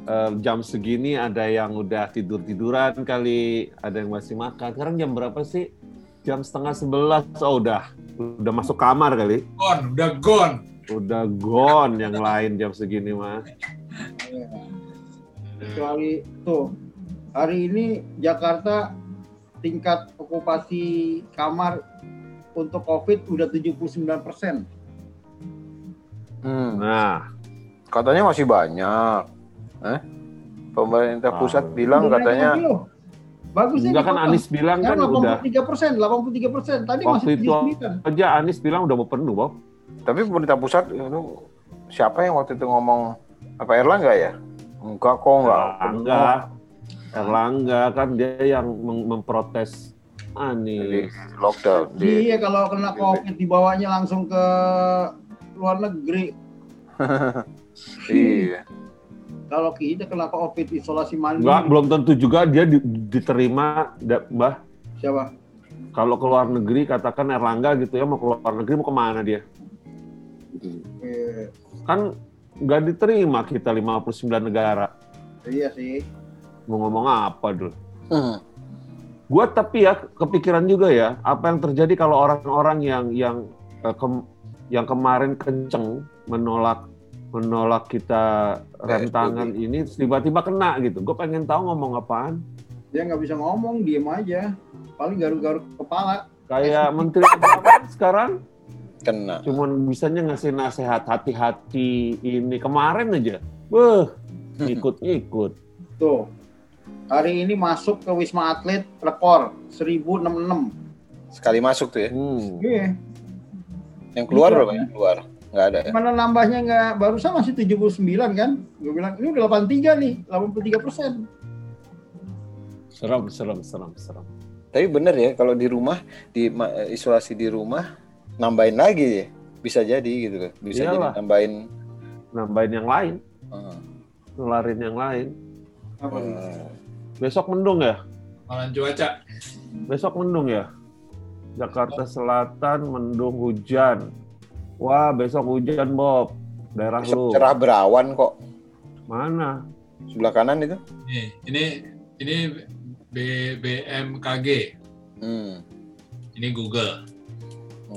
Speaker 4: eh, jam segini ada yang udah tidur tiduran kali, ada yang masih makan. Sekarang jam berapa sih? Jam setengah sebelas. Oh udah, udah masuk kamar kali.
Speaker 5: gone, udah gone.
Speaker 4: Udah gone yang lain jam segini mah.
Speaker 2: Kecuali tuh hari ini Jakarta tingkat okupasi kamar untuk COVID udah 79 persen.
Speaker 3: Hmm.
Speaker 4: Nah,
Speaker 3: Katanya masih banyak. Eh? Pemerintah pusat
Speaker 4: Ah.
Speaker 3: bilang katanya
Speaker 2: Bagus.
Speaker 4: Enggak kan Anies bilang kan udah
Speaker 2: 83 persen, 83 persen. Tadi
Speaker 4: Waktu
Speaker 2: masih
Speaker 4: itu
Speaker 2: 79.
Speaker 4: aja Anies bilang udah mau penuh, Bob.
Speaker 3: Tapi pemerintah pusat itu siapa yang waktu itu ngomong apa Erlangga ya? Enggak kok enggak.
Speaker 4: Erlangga. Erlangga kan dia yang mem- memprotes
Speaker 3: Jadi
Speaker 4: Anies.
Speaker 3: lockdown di
Speaker 2: Iya kalau kena COVID dibawanya langsung ke luar negeri.
Speaker 3: iya.
Speaker 2: Kalau kita kena COVID isolasi mandiri.
Speaker 4: Enggak, belum tentu juga dia di- diterima, Mbah.
Speaker 2: Siapa?
Speaker 4: Kalau ke luar negeri, katakan Erlangga gitu ya, mau ke luar negeri mau ke mana dia?
Speaker 2: Eh,
Speaker 4: Kan nggak diterima kita 59 negara.
Speaker 2: iya sih.
Speaker 4: Mau ngomong apa dulu?
Speaker 3: Hmm.
Speaker 4: Gua tapi ya kepikiran juga ya, apa yang terjadi kalau orang-orang yang yang eh, kem- yang kemarin kenceng menolak menolak kita rem tangan ini tiba-tiba kena gitu. Gue pengen tahu ngomong apaan.
Speaker 2: Dia nggak bisa ngomong, diem aja. Paling garuk-garuk kepala.
Speaker 4: Kayak menteri agama sekarang
Speaker 3: Kena.
Speaker 4: cuman bisanya ngasih nasihat hati-hati ini kemarin aja. Wah, ikut-ikut.
Speaker 2: Tuh. Hari ini masuk ke Wisma Atlet rekor 1066.
Speaker 3: Sekali masuk tuh ya.
Speaker 4: Hmm.
Speaker 2: Iya.
Speaker 3: Yang keluar berapa yang keluar? Enggak ada ya.
Speaker 2: Mana nambahnya nggak barusan masih 79 kan? Gue bilang ini udah 83 nih, 83 persen.
Speaker 4: Serem, serem, serem, serem.
Speaker 3: Tapi bener ya kalau di rumah di isolasi di rumah nambahin lagi ya. Bisa jadi gitu loh. Bisa
Speaker 4: Iyalah.
Speaker 3: jadi nambahin
Speaker 4: Nambahin yang lain,
Speaker 3: eh,
Speaker 4: nularin yang lain.
Speaker 2: Apa?
Speaker 4: Besok mendung ya?
Speaker 5: Malam cuaca.
Speaker 4: Besok mendung ya? Jakarta Selatan mendung hujan. Wah, besok hujan, Bob. Daerah lu.
Speaker 3: besok cerah berawan kok.
Speaker 4: Mana?
Speaker 3: Sebelah kanan itu.
Speaker 5: Nih, ini ini B- BMKG.
Speaker 3: Hmm.
Speaker 5: Ini Google.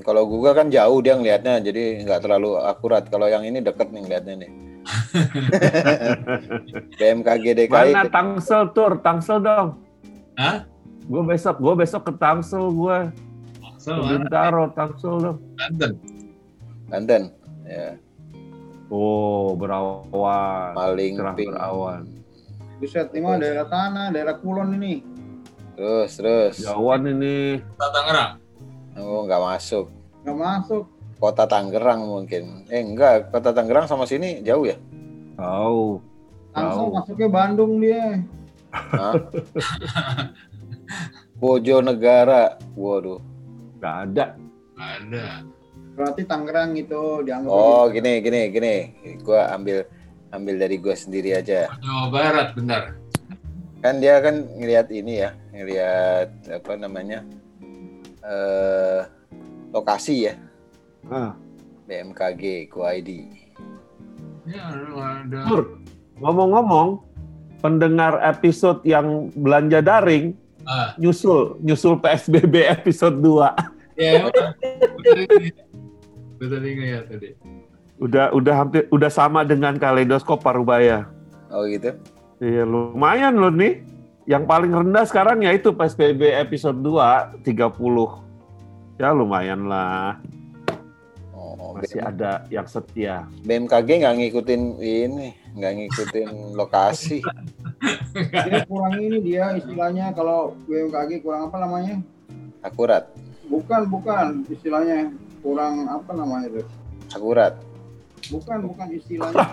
Speaker 3: Kalau Google kan jauh dia ngelihatnya, jadi nggak terlalu akurat. Kalau yang ini deket nih ngelihatnya nih. BMKG DKI.
Speaker 4: Mana Tangsel tur? Tangsel dong.
Speaker 5: Hah?
Speaker 4: Gue besok, gue besok ke Tangsel gue. Ke
Speaker 5: So,
Speaker 4: Bintaro, Tangsel dong.
Speaker 5: Banten.
Speaker 3: Banten. Ya,
Speaker 4: Oh, berawan.
Speaker 3: maling
Speaker 4: Cerah
Speaker 3: pink.
Speaker 4: berawan.
Speaker 2: Buset, ini mah daerah tanah, daerah kulon ini.
Speaker 3: Terus, terus.
Speaker 4: Jauhan ini.
Speaker 5: Tangerang.
Speaker 3: Oh, nggak masuk.
Speaker 2: Nggak masuk.
Speaker 3: Kota Tangerang mungkin. Eh, enggak. Kota Tangerang sama sini jauh ya?
Speaker 4: Tahu.
Speaker 2: Langsung
Speaker 4: Tahu.
Speaker 2: masuknya Bandung dia.
Speaker 3: Hah? Bojonegara. Waduh.
Speaker 4: Gak ada.
Speaker 5: Ada.
Speaker 2: Berarti Tangerang itu dianggap
Speaker 3: Oh, gini, gini, gini. Gua ambil ambil dari gua sendiri aja.
Speaker 5: Jawa Barat, benar.
Speaker 3: Kan dia kan ngelihat ini ya, ngelihat apa namanya? eh lokasi ya,
Speaker 4: Ah,
Speaker 3: BMKG, QID.
Speaker 5: Ya, ada.
Speaker 4: Tur, ngomong-ngomong, pendengar episode yang belanja daring
Speaker 5: Ah,
Speaker 4: nyusul nyusul PSBB episode 2.
Speaker 5: ya, betul ya tadi.
Speaker 4: Udah udah hampir udah sama dengan kaleidoskop Parubaya.
Speaker 3: Oh gitu.
Speaker 4: Iya, lumayan loh nih. Yang paling rendah sekarang ya itu PSBB episode 2 30. Ya lumayan lah. Masih ada yang setia.
Speaker 3: BMKG nggak ngikutin ini, nggak ngikutin lokasi.
Speaker 2: dia kurang ini dia istilahnya kalau BMKG kurang apa namanya?
Speaker 3: Akurat,
Speaker 2: Bukan, bukan istilahnya kurang apa namanya itu?
Speaker 3: akurat,
Speaker 2: Bukan, bukan istilahnya.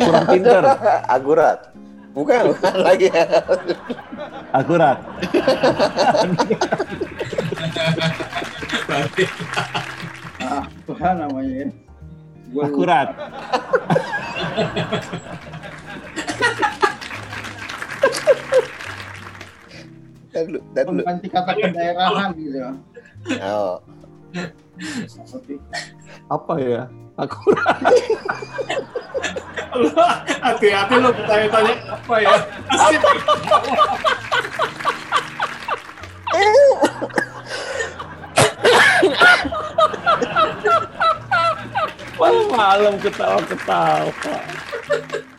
Speaker 4: Kurang pinter.
Speaker 3: akurat. Bukan, bukan lagi.
Speaker 4: Akurat.
Speaker 2: Apa namanya ya? Gua.
Speaker 4: Akurat.
Speaker 3: Dan dan.
Speaker 2: Mengganti kata kedaerahan gitu.
Speaker 3: Oh?
Speaker 2: Apa
Speaker 4: ya? Akurat.
Speaker 5: Hati-hati lo bertanya-tanya apa ya. Asik.
Speaker 4: Wah, malam ketawa-ketawa.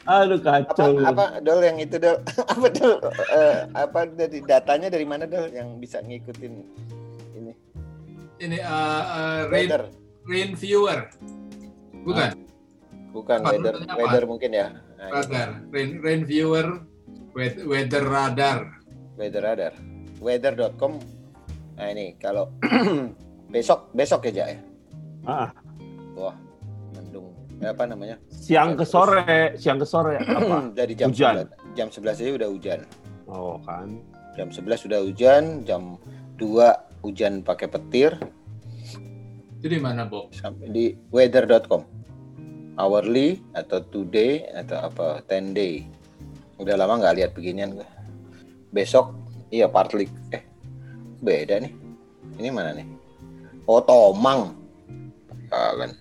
Speaker 4: Aduh
Speaker 3: apa,
Speaker 4: kacau. lu.
Speaker 3: apa dol yang itu dol? apa dol? Eh, apa dari datanya dari mana dol yang bisa ngikutin ini?
Speaker 5: Ini uh, uh, rain,
Speaker 3: Weather,
Speaker 5: rain viewer. Bukan,
Speaker 3: bukan
Speaker 5: Apa,
Speaker 3: weather,
Speaker 5: apa?
Speaker 3: weather mungkin ya. Nah,
Speaker 5: radar. Rain, rain viewer, weather, weather radar.
Speaker 3: weather radar. weather.com. Nah ini kalau besok besok ya Jak ya.
Speaker 4: Ah,
Speaker 3: Wah, mendung. Eh, Apa namanya?
Speaker 4: siang ke sore, siang ke sore apa?
Speaker 3: Dari jam
Speaker 4: Hujan.
Speaker 3: 11, jam 11 aja udah hujan.
Speaker 4: Oh kan.
Speaker 3: Jam 11 sudah hujan, jam 2 hujan pakai petir
Speaker 5: Itu di mana, Bob?
Speaker 3: sampai di weather.com. Hourly atau today atau apa 10 day. Udah lama nggak lihat beginian gue. Besok iya partly eh beda nih. Ini mana nih? Oh Tomang. Kan.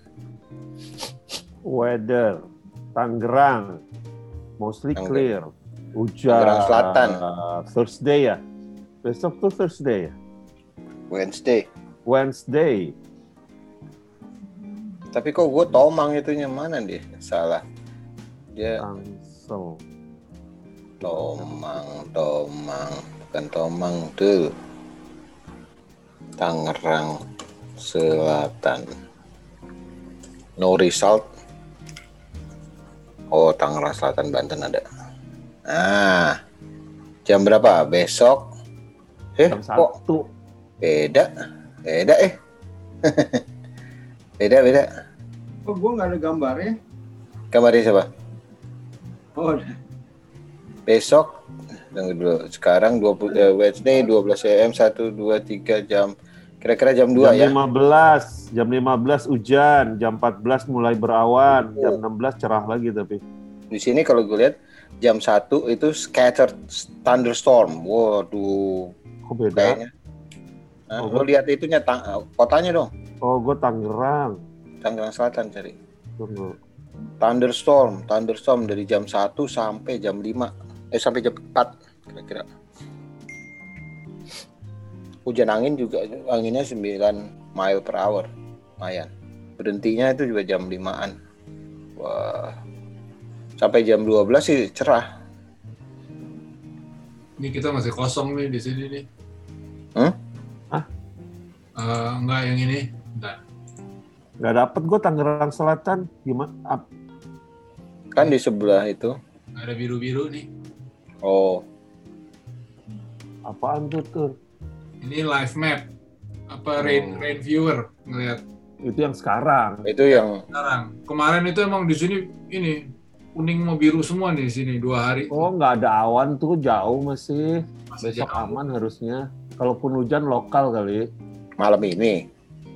Speaker 4: Weather, Tangerang, mostly
Speaker 3: Tangerang.
Speaker 4: clear. Hujan.
Speaker 3: Tangerang Selatan.
Speaker 4: Thursday ya. Besok tuh Thursday ya.
Speaker 3: Wednesday.
Speaker 4: Wednesday.
Speaker 3: Tapi kok gue Tomang itunya mana dia? Salah. Dia
Speaker 4: Tangsel.
Speaker 3: Tomang, Tomang, bukan Tomang tuh. Tangerang Selatan. No result. Oh, Tangerang Selatan Banten ada. Nah, jam berapa? Besok. Eh,
Speaker 4: Jam
Speaker 3: kok
Speaker 4: satu.
Speaker 3: beda? Beda eh. beda, beda.
Speaker 2: Oh, gue nggak ada gambarnya.
Speaker 3: Kabarnya siapa?
Speaker 2: Oh, ada.
Speaker 3: besok tunggu dulu sekarang 20 eh, Wednesday 12 AM 1 2 3 jam kira-kira jam 2 ya?
Speaker 4: Jam 15, jam 15 hujan, jam 14 mulai berawan, jam 16 cerah lagi tapi.
Speaker 3: di sini kalau gue lihat jam 1 itu scattered thunderstorm. Waduh.
Speaker 4: Kok beda?
Speaker 3: kayaknya. Nah,
Speaker 4: Oh,
Speaker 3: lo lihat itunya tang- kotanya dong?
Speaker 4: Oh, gue Tangerang.
Speaker 3: Tangerang Selatan cari
Speaker 4: Tunggu.
Speaker 3: thunderstorm thunderstorm dari jam 1 sampai jam 5 eh sampai jam 4 kira-kira hujan angin juga anginnya 9 mile per hour lumayan berhentinya itu juga jam 5an wah sampai jam 12 sih cerah
Speaker 5: Ini kita masih kosong nih di sini nih.
Speaker 3: Hmm?
Speaker 4: Hah?
Speaker 5: Eh, enggak yang ini. Enggak.
Speaker 4: Gak dapet gue Tangerang Selatan. Gimana? Ap-
Speaker 3: kan di sebelah itu
Speaker 5: ada biru-biru nih.
Speaker 3: oh
Speaker 4: apaan tuh tuh?
Speaker 5: Ini live map. Apa rain
Speaker 4: Oh.
Speaker 5: rain viewer ngeliat
Speaker 4: Itu yang sekarang.
Speaker 3: itu yang
Speaker 5: sekarang. Kemarin itu emang di sini ini kuning mau biru semua nih di sini dua hari.
Speaker 4: Oh, nggak ada awan tuh jauh masih.
Speaker 5: Masih
Speaker 4: Besok
Speaker 5: jauh.
Speaker 4: aman harusnya. Kalaupun hujan lokal kali
Speaker 3: malam ini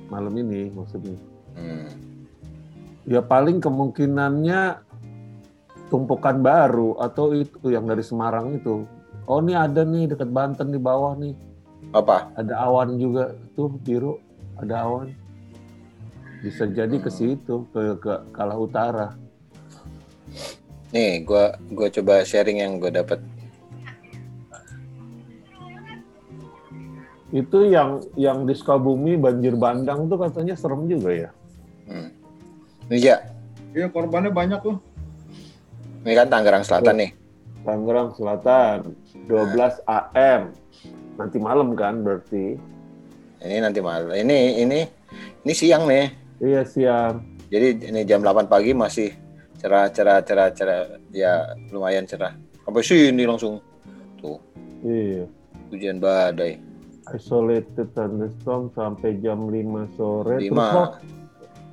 Speaker 4: malam ini maksudnya.
Speaker 3: Hmm.
Speaker 4: Ya paling kemungkinannya tumpukan baru atau itu yang dari Semarang itu. Oh ini ada nih dekat Banten di bawah nih.
Speaker 3: Apa
Speaker 4: Ada awan juga tuh biru. Ada awan. Bisa jadi ke situ ke, ke Kalah Utara.
Speaker 3: nih gua gua coba sharing yang gue dapat
Speaker 4: Itu yang yang di Sukabumi banjir bandang tuh katanya serem juga ya.
Speaker 3: hmm. ini ya
Speaker 2: Iya, korbannya banyak tuh.
Speaker 3: ini kan Tangerang Selatan nih
Speaker 4: Tangerang Selatan 12 AM. Nanti malam kan berarti.
Speaker 3: ini nanti malam ini ini ini siang nih
Speaker 4: Iya siang.
Speaker 3: Jadi ini jam 8 pagi masih cerah cerah cerah cerah ya lumayan cerah. Sampai sini langsung tuh
Speaker 4: Iya.
Speaker 3: hujan badai.
Speaker 4: Isolated thunderstorm sampai jam 5 sore. Terus
Speaker 3: Lima.
Speaker 4: kok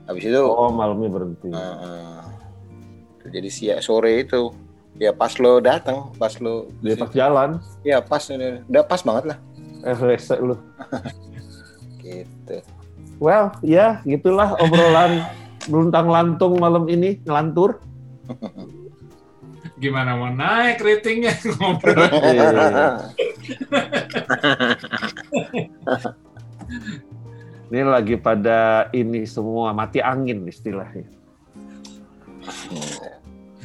Speaker 3: Habis itu
Speaker 4: oh malamnya berhenti.
Speaker 3: uh, uh, jadi siang sore itu ya pas lo datang, pas lo
Speaker 4: Dia pas jalan,
Speaker 3: ya pas ini udah pas banget lah
Speaker 4: eh rese lu.
Speaker 3: gitu.
Speaker 4: Well, ya gitulah obrolan luntang lantung malam ini ngelantur.
Speaker 5: Gimana mau naik ratingnya ngobrol.
Speaker 4: Iya. Ini lagi pada ini semua mati angin istilahnya.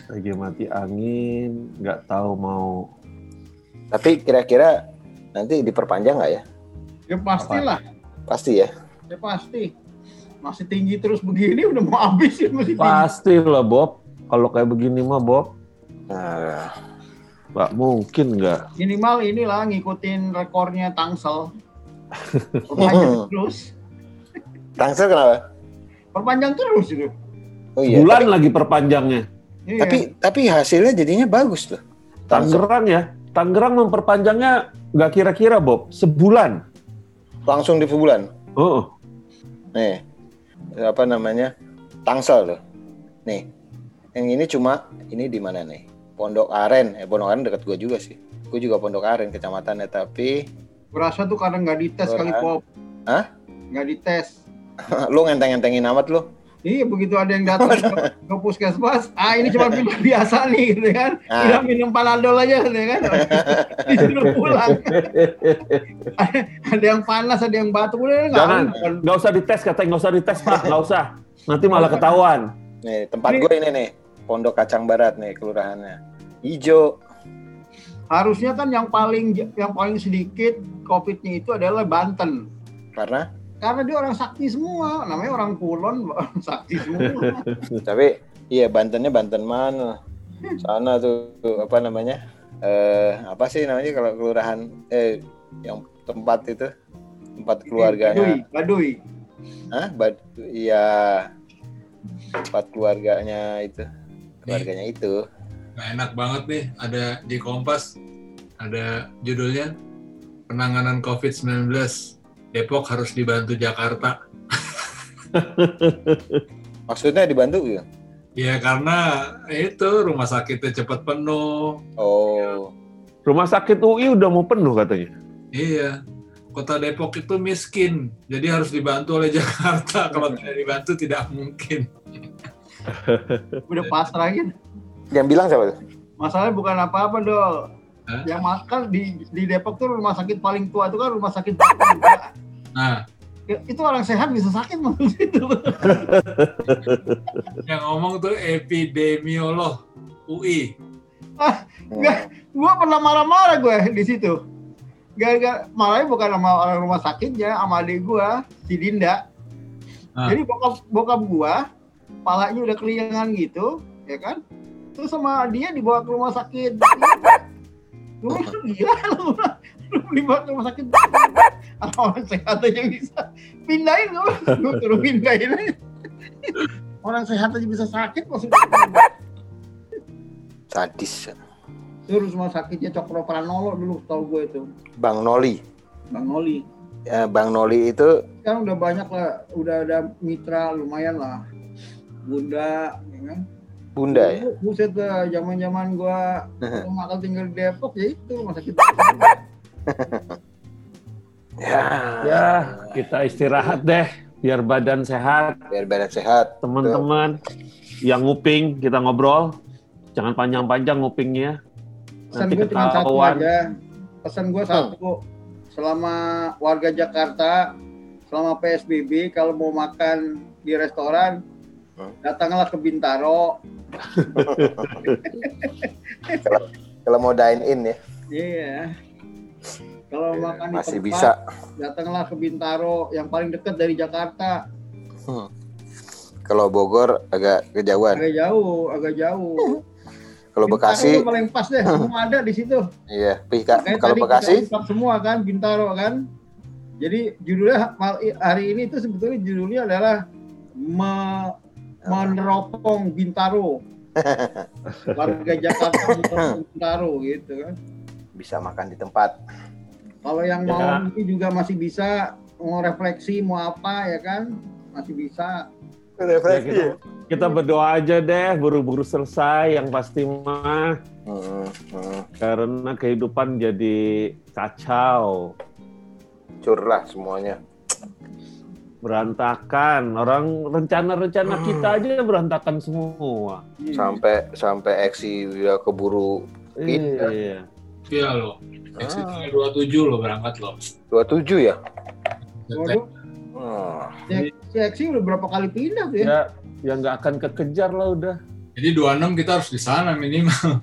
Speaker 4: Lagi mati angin, nggak tahu mau
Speaker 3: Tapi kira-kira nanti diperpanjang nggak ya?
Speaker 2: Ya pastilah,
Speaker 3: Pasti ya.
Speaker 2: ya pasti. Masih tinggi terus begini udah mau habis ya masih tinggi.
Speaker 4: pasti lah Bob. Kalau kayak begini mah Bob,
Speaker 3: Nah,
Speaker 4: nggak mungkin nggak.
Speaker 2: Minimal inilah ngikutin rekornya Tangsel. Perpanjang terus.
Speaker 3: Tangsel kenapa?
Speaker 2: Perpanjang terus itu.
Speaker 3: Oh iya.
Speaker 4: Bulan lagi perpanjangnya.
Speaker 2: Iya.
Speaker 3: Tapi tapi hasilnya jadinya bagus tuh. Tangsel.
Speaker 4: Tangerang ya, Tangerang memperpanjangnya nggak kira-kira Bob, sebulan.
Speaker 3: Langsung di sebulan.
Speaker 4: Oh,
Speaker 3: Nih, apa namanya? Tangsel tuh. Nih, yang ini cuma ini di mana nih? Pondok Aren. Eh, Pondok Aren dekat gua juga sih. Gue juga Pondok Aren kecamatannya, tapi
Speaker 2: Berasa tuh kadang nggak dites kali pop.
Speaker 3: Hah?
Speaker 2: Nggak dites.
Speaker 3: lu ngenteng-ngentengin amat lu.
Speaker 2: Iya begitu ada yang datang ke, ke puskesmas, ah ini cuma minum biasa nih gitu kan,
Speaker 3: Ah.
Speaker 2: udah minum panadol aja gitu kan, disuruh pulang. ada yang panas, ada yang batuk, udah nggak
Speaker 4: Jangan. nggak usah dites katanya, nggak usah dites Pak, nggak usah. Nanti malah ketahuan.
Speaker 3: Nih, tempat
Speaker 2: Ini-
Speaker 3: gue ini nih. Pondok Kacang Barat nih kelurahannya. Ijo.
Speaker 2: Harusnya kan yang paling yang paling sedikit COVID-nya itu adalah Banten.
Speaker 3: Karena
Speaker 2: Karena dia orang sakti semua, namanya orang kulon, orang sakti semua.
Speaker 3: tapi iya Bantennya Banten mana? Sana tuh tuh, apa namanya? Eh apa sih namanya kalau kelurahan eh yang tempat itu tempat
Speaker 2: Baduy,
Speaker 3: keluarganya.
Speaker 2: Baduy.
Speaker 3: Hah? Bad iya tempat keluarganya itu. Keluarganya itu.
Speaker 5: Nah, enak banget nih ada di Kompas ada judulnya penanganan COVID-19 Depok harus dibantu Jakarta.
Speaker 3: Maksudnya dibantu gitu?
Speaker 5: Ya karena itu rumah sakitnya cepat penuh.
Speaker 3: Oh.
Speaker 4: Rumah sakit UI udah mau penuh katanya.
Speaker 5: Iya. Kota Depok itu miskin, jadi harus dibantu oleh Jakarta. Kalau tidak dibantu tidak mungkin.
Speaker 2: Udah pasrah gitu.
Speaker 3: Yang bilang siapa tuh?
Speaker 2: Masalahnya bukan apa-apa dol.
Speaker 5: Hah?
Speaker 2: Yang makan di di Depok tuh rumah sakit paling tua itu kan rumah sakit.
Speaker 5: Nah,
Speaker 2: Ya, itu orang sehat bisa sakit maksud itu.
Speaker 5: yang ngomong tuh epidemiolog UI.
Speaker 2: Enggak, gua pernah marah-marah gue di situ. Gara-gara marahnya bukan sama orang rumah sakitnya, sama adik gua, si Dinda.
Speaker 5: Ah.
Speaker 2: Jadi bokap bokap gua, palanya udah keliangan gitu, ya kan? Terus sama dia dibawa ke rumah sakit. Gue gila ke rumah sakit. Ada orang sehat aja bisa pindahin lu, lu suruh pindahin aja. Orang sehat aja bisa sakit maksudnya.
Speaker 3: Sadis.
Speaker 2: Terus rumah sakitnya Cokro Pranolo dulu tau gue itu.
Speaker 3: Bang Noli.
Speaker 2: Bang Noli.
Speaker 3: Ya, Bang Noli itu
Speaker 2: Sekarang udah banyak lah, udah ada mitra lumayan lah. Bunda, ya kan?
Speaker 3: Bunda ya.
Speaker 2: Bu- Buset dah, zaman-zaman gua makal tinggal di Depok ya itu rumah sakit.
Speaker 3: Ya.
Speaker 4: Ya, kita istirahat deh, biar badan sehat.
Speaker 3: Biar badan sehat.
Speaker 4: Teman-teman yang nguping, kita ngobrol. Jangan panjang-panjang ngupingnya.
Speaker 2: Pesan
Speaker 4: Nanti
Speaker 2: gue cuma satu
Speaker 4: ketahuan.
Speaker 2: aja. Pesan gue satu. Selama warga Jakarta, selama PSBB, kalau mau makan di restoran, datanglah ke Bintaro.
Speaker 3: Kalau mau dine in ya.
Speaker 2: Iya. Kalau makan di
Speaker 3: Masih
Speaker 2: tempat,
Speaker 3: bisa.
Speaker 2: datanglah ke Bintaro yang paling dekat dari Jakarta.
Speaker 3: Hmm. Kalau Bogor agak kejauhan.
Speaker 2: Agak jauh, agak jauh.
Speaker 3: Kalau Bekasi,
Speaker 2: tuh paling pas deh, semua ada di situ.
Speaker 3: iya. Pika, kalau Bekasi,
Speaker 2: semua kan, Bintaro kan. Jadi judulnya hari ini itu sebetulnya judulnya adalah me- meneropong Bintaro. Warga Jakarta meneropong Bintaro gitu kan.
Speaker 3: bisa makan di tempat.
Speaker 2: Kalau yang mau
Speaker 4: Ya.
Speaker 2: ini juga masih bisa mau refleksi mau apa ya kan, masih bisa.
Speaker 4: Ya, kita, kita berdoa aja deh, buru-buru selesai yang pasti mah.
Speaker 3: Hmm, hmm.
Speaker 4: Karena kehidupan jadi kacau,
Speaker 3: Hancur lah semuanya.
Speaker 4: berantakan. Orang rencana-rencana kita aja berantakan semua.
Speaker 2: Iya.
Speaker 3: Sampai sampai Eksi udah keburu Pindah.
Speaker 4: Iya.
Speaker 5: Iya loh.
Speaker 3: Ah.
Speaker 5: Exitnya 27 loh berangkat loh.
Speaker 3: 27 ya.
Speaker 2: Waduh,
Speaker 3: Hmm.
Speaker 2: si udah berapa kali pindah tuh ya?
Speaker 4: Ya, yang nggak akan kekejar lah udah.
Speaker 5: Jadi 26 kita harus di sana minimal.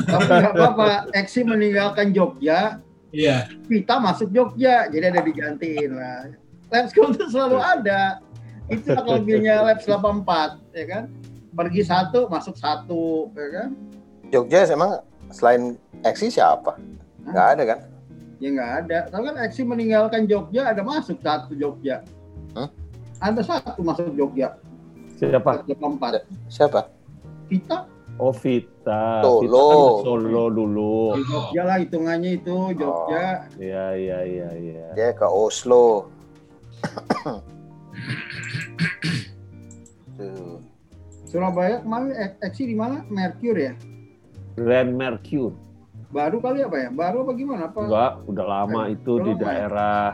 Speaker 2: Tapi nggak apa-apa, Eksi meninggalkan Jogja,
Speaker 5: Iya.
Speaker 2: Vita masuk Jogja, jadi ada digantiin lah. Lab School itu selalu ada. Itu kelebihannya Labs 84, ya kan? Pergi satu, masuk satu, ya kan?
Speaker 3: Jogja emang selain Eksi siapa? Nggak ada kan?
Speaker 2: Ya nggak ada. Tahu kan Eksi meninggalkan Jogja, ada masuk satu Jogja.
Speaker 3: Hah?
Speaker 2: Ada satu masuk Jogja,
Speaker 4: Siapa?
Speaker 2: 84.
Speaker 3: Siapa?
Speaker 2: Vita,
Speaker 4: Oh Vita,
Speaker 3: Solo.
Speaker 4: Vita kan solo dulu.
Speaker 2: Di Jogja lah hitungannya itu Jogja.
Speaker 4: Iya iya iya iya.
Speaker 3: Dia ke Oslo. Tuh.
Speaker 2: Surabaya kemarin ek- eksi di mana? Mercure ya.
Speaker 4: Grand Mercure.
Speaker 2: Baru kali apa ya? Baru apa gimana? Apa?
Speaker 4: Enggak, udah lama
Speaker 2: Eh,
Speaker 4: itu
Speaker 2: udah
Speaker 4: di
Speaker 2: lama ya?
Speaker 4: daerah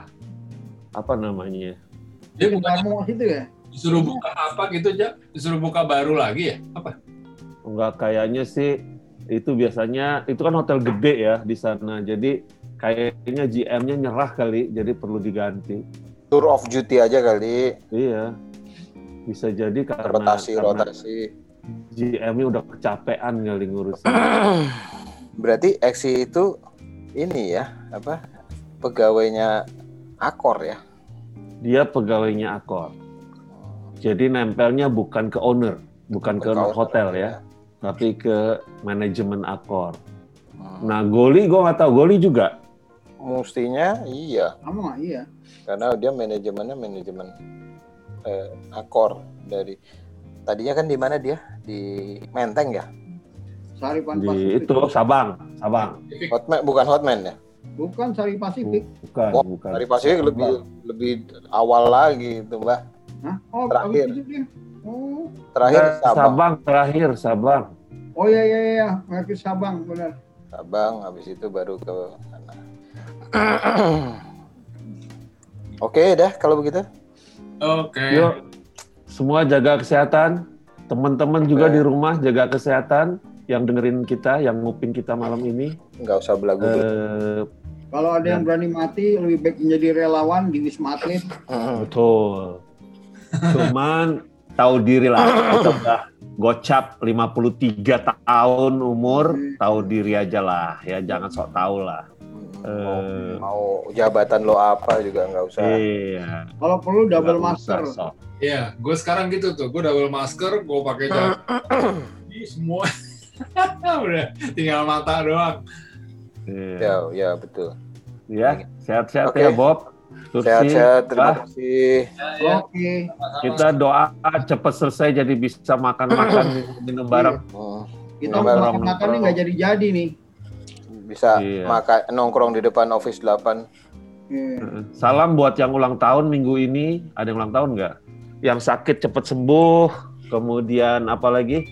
Speaker 4: apa namanya?
Speaker 5: Dia bukannya
Speaker 2: Parmo situ ya?
Speaker 5: disuruh buka apa gitu, Jak? Disuruh buka baru lagi ya? Apa?
Speaker 4: Enggak kayaknya sih itu biasanya itu kan hotel gede ya di sana. Jadi kayaknya GM-nya nyerah kali, jadi perlu diganti.
Speaker 3: Tour of duty aja kali.
Speaker 4: Iya. Bisa jadi karena,
Speaker 3: Rotasi,
Speaker 4: karena
Speaker 3: rotasi.
Speaker 4: GM-nya udah kecapean kali ngurusin.
Speaker 3: Berarti Exi itu ini ya, apa? Pegawainya Akor ya.
Speaker 4: Dia pegawainya Akor. Jadi nempelnya bukan ke owner, bukan ke
Speaker 3: ke
Speaker 4: hotel
Speaker 3: owner,
Speaker 4: ya, tapi ke manajemen Akor.
Speaker 3: Hmm.
Speaker 4: Nah, Goli gue nggak tahu. Goli juga.
Speaker 3: Mestinya iya,
Speaker 2: Sama iya.
Speaker 3: karena dia manajemennya manajemen eh, Akor dari tadinya kan di mana dia? Di Menteng ya?
Speaker 2: Saripan
Speaker 4: Di
Speaker 2: Pasifik.
Speaker 4: itu Sabang, Sabang.
Speaker 3: Hotman bukan Hotman ya?
Speaker 2: Bukan Sari Pasifik.
Speaker 4: Bukan,
Speaker 3: Oh,
Speaker 4: bukan.
Speaker 3: Dari Pasifik lebih lebih awal lagi itu, Mbak.
Speaker 2: Hah? Oh,
Speaker 3: Terakhir.
Speaker 2: abis itu dia. Oh.
Speaker 3: Terakhir
Speaker 4: Enggak,
Speaker 3: Sabang.
Speaker 4: Sabang terakhir, Sabang.
Speaker 2: Oh iya iya iya, Mercure Sabang benar.
Speaker 3: Sabang, habis itu baru ke sana. Oke, dah kalau begitu.
Speaker 5: Oke.
Speaker 4: Yuk, semua jaga kesehatan. Teman-teman juga
Speaker 3: Oke.
Speaker 4: di rumah jaga kesehatan. Yang dengerin kita, yang nguping kita malam ini.
Speaker 3: Nggak usah belagu.
Speaker 4: Eh,
Speaker 2: Kalau ada yang berani mati, lebih baik menjadi relawan di Wisma Atlet.
Speaker 3: Hmm.
Speaker 4: betul. Cuman tahu diri lah. Kita udah gocap 53 tahun umur, tahu diri aja lah. Ya jangan sok tahu lah. Eh,
Speaker 3: mau jabatan lo apa juga nggak usah.
Speaker 4: iya.
Speaker 2: Kalau perlu double
Speaker 4: usah
Speaker 2: master.
Speaker 4: sok.
Speaker 5: Iya, gue sekarang gitu tuh. Gue double masker, gue pakai jaket. Ini semua udah tinggal mata doang.
Speaker 4: Iya.
Speaker 3: Ya, ya betul.
Speaker 4: Ya, sehat-sehat
Speaker 3: Oke.
Speaker 4: ya Bob.
Speaker 3: Sehat-sehat, terima kasih.
Speaker 5: Ya, ya.
Speaker 2: Oke.
Speaker 4: Kita doa cepat selesai jadi bisa makan-makan minum bareng.
Speaker 3: Hmm.
Speaker 2: Kita
Speaker 3: Iya,
Speaker 2: makan-makan nih nggak jadi-jadi nih.
Speaker 3: Bisa
Speaker 4: Iya.
Speaker 3: makan nongkrong di depan Office 8.
Speaker 2: Iya.
Speaker 4: Salam buat yang ulang tahun minggu ini. Ada yang ulang tahun nggak? Yang sakit cepat sembuh. Kemudian apa lagi?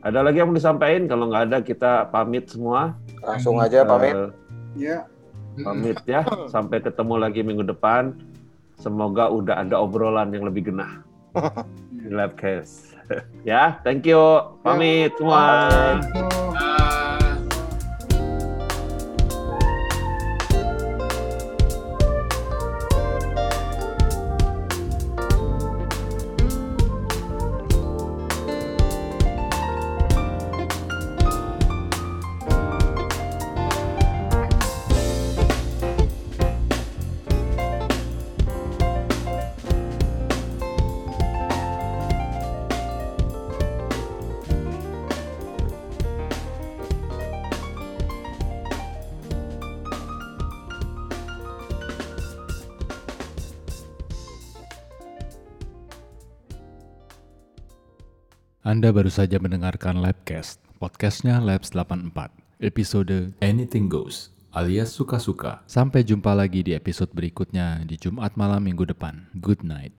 Speaker 4: Ada lagi yang mau disampaikan? Kalau nggak ada kita pamit semua.
Speaker 3: Langsung aja pamit.
Speaker 4: Eh,
Speaker 2: Ya.
Speaker 4: pamit ya. Sampai ketemu lagi minggu depan. Semoga udah ada obrolan yang lebih genah di Labcast. ya, thank you. Pamit semua.
Speaker 1: Anda baru saja mendengarkan Labcast, podcastnya Labs 84, episode Anything Goes, alias suka-suka. Sampai jumpa lagi di episode berikutnya di Jumat malam minggu depan. Good night.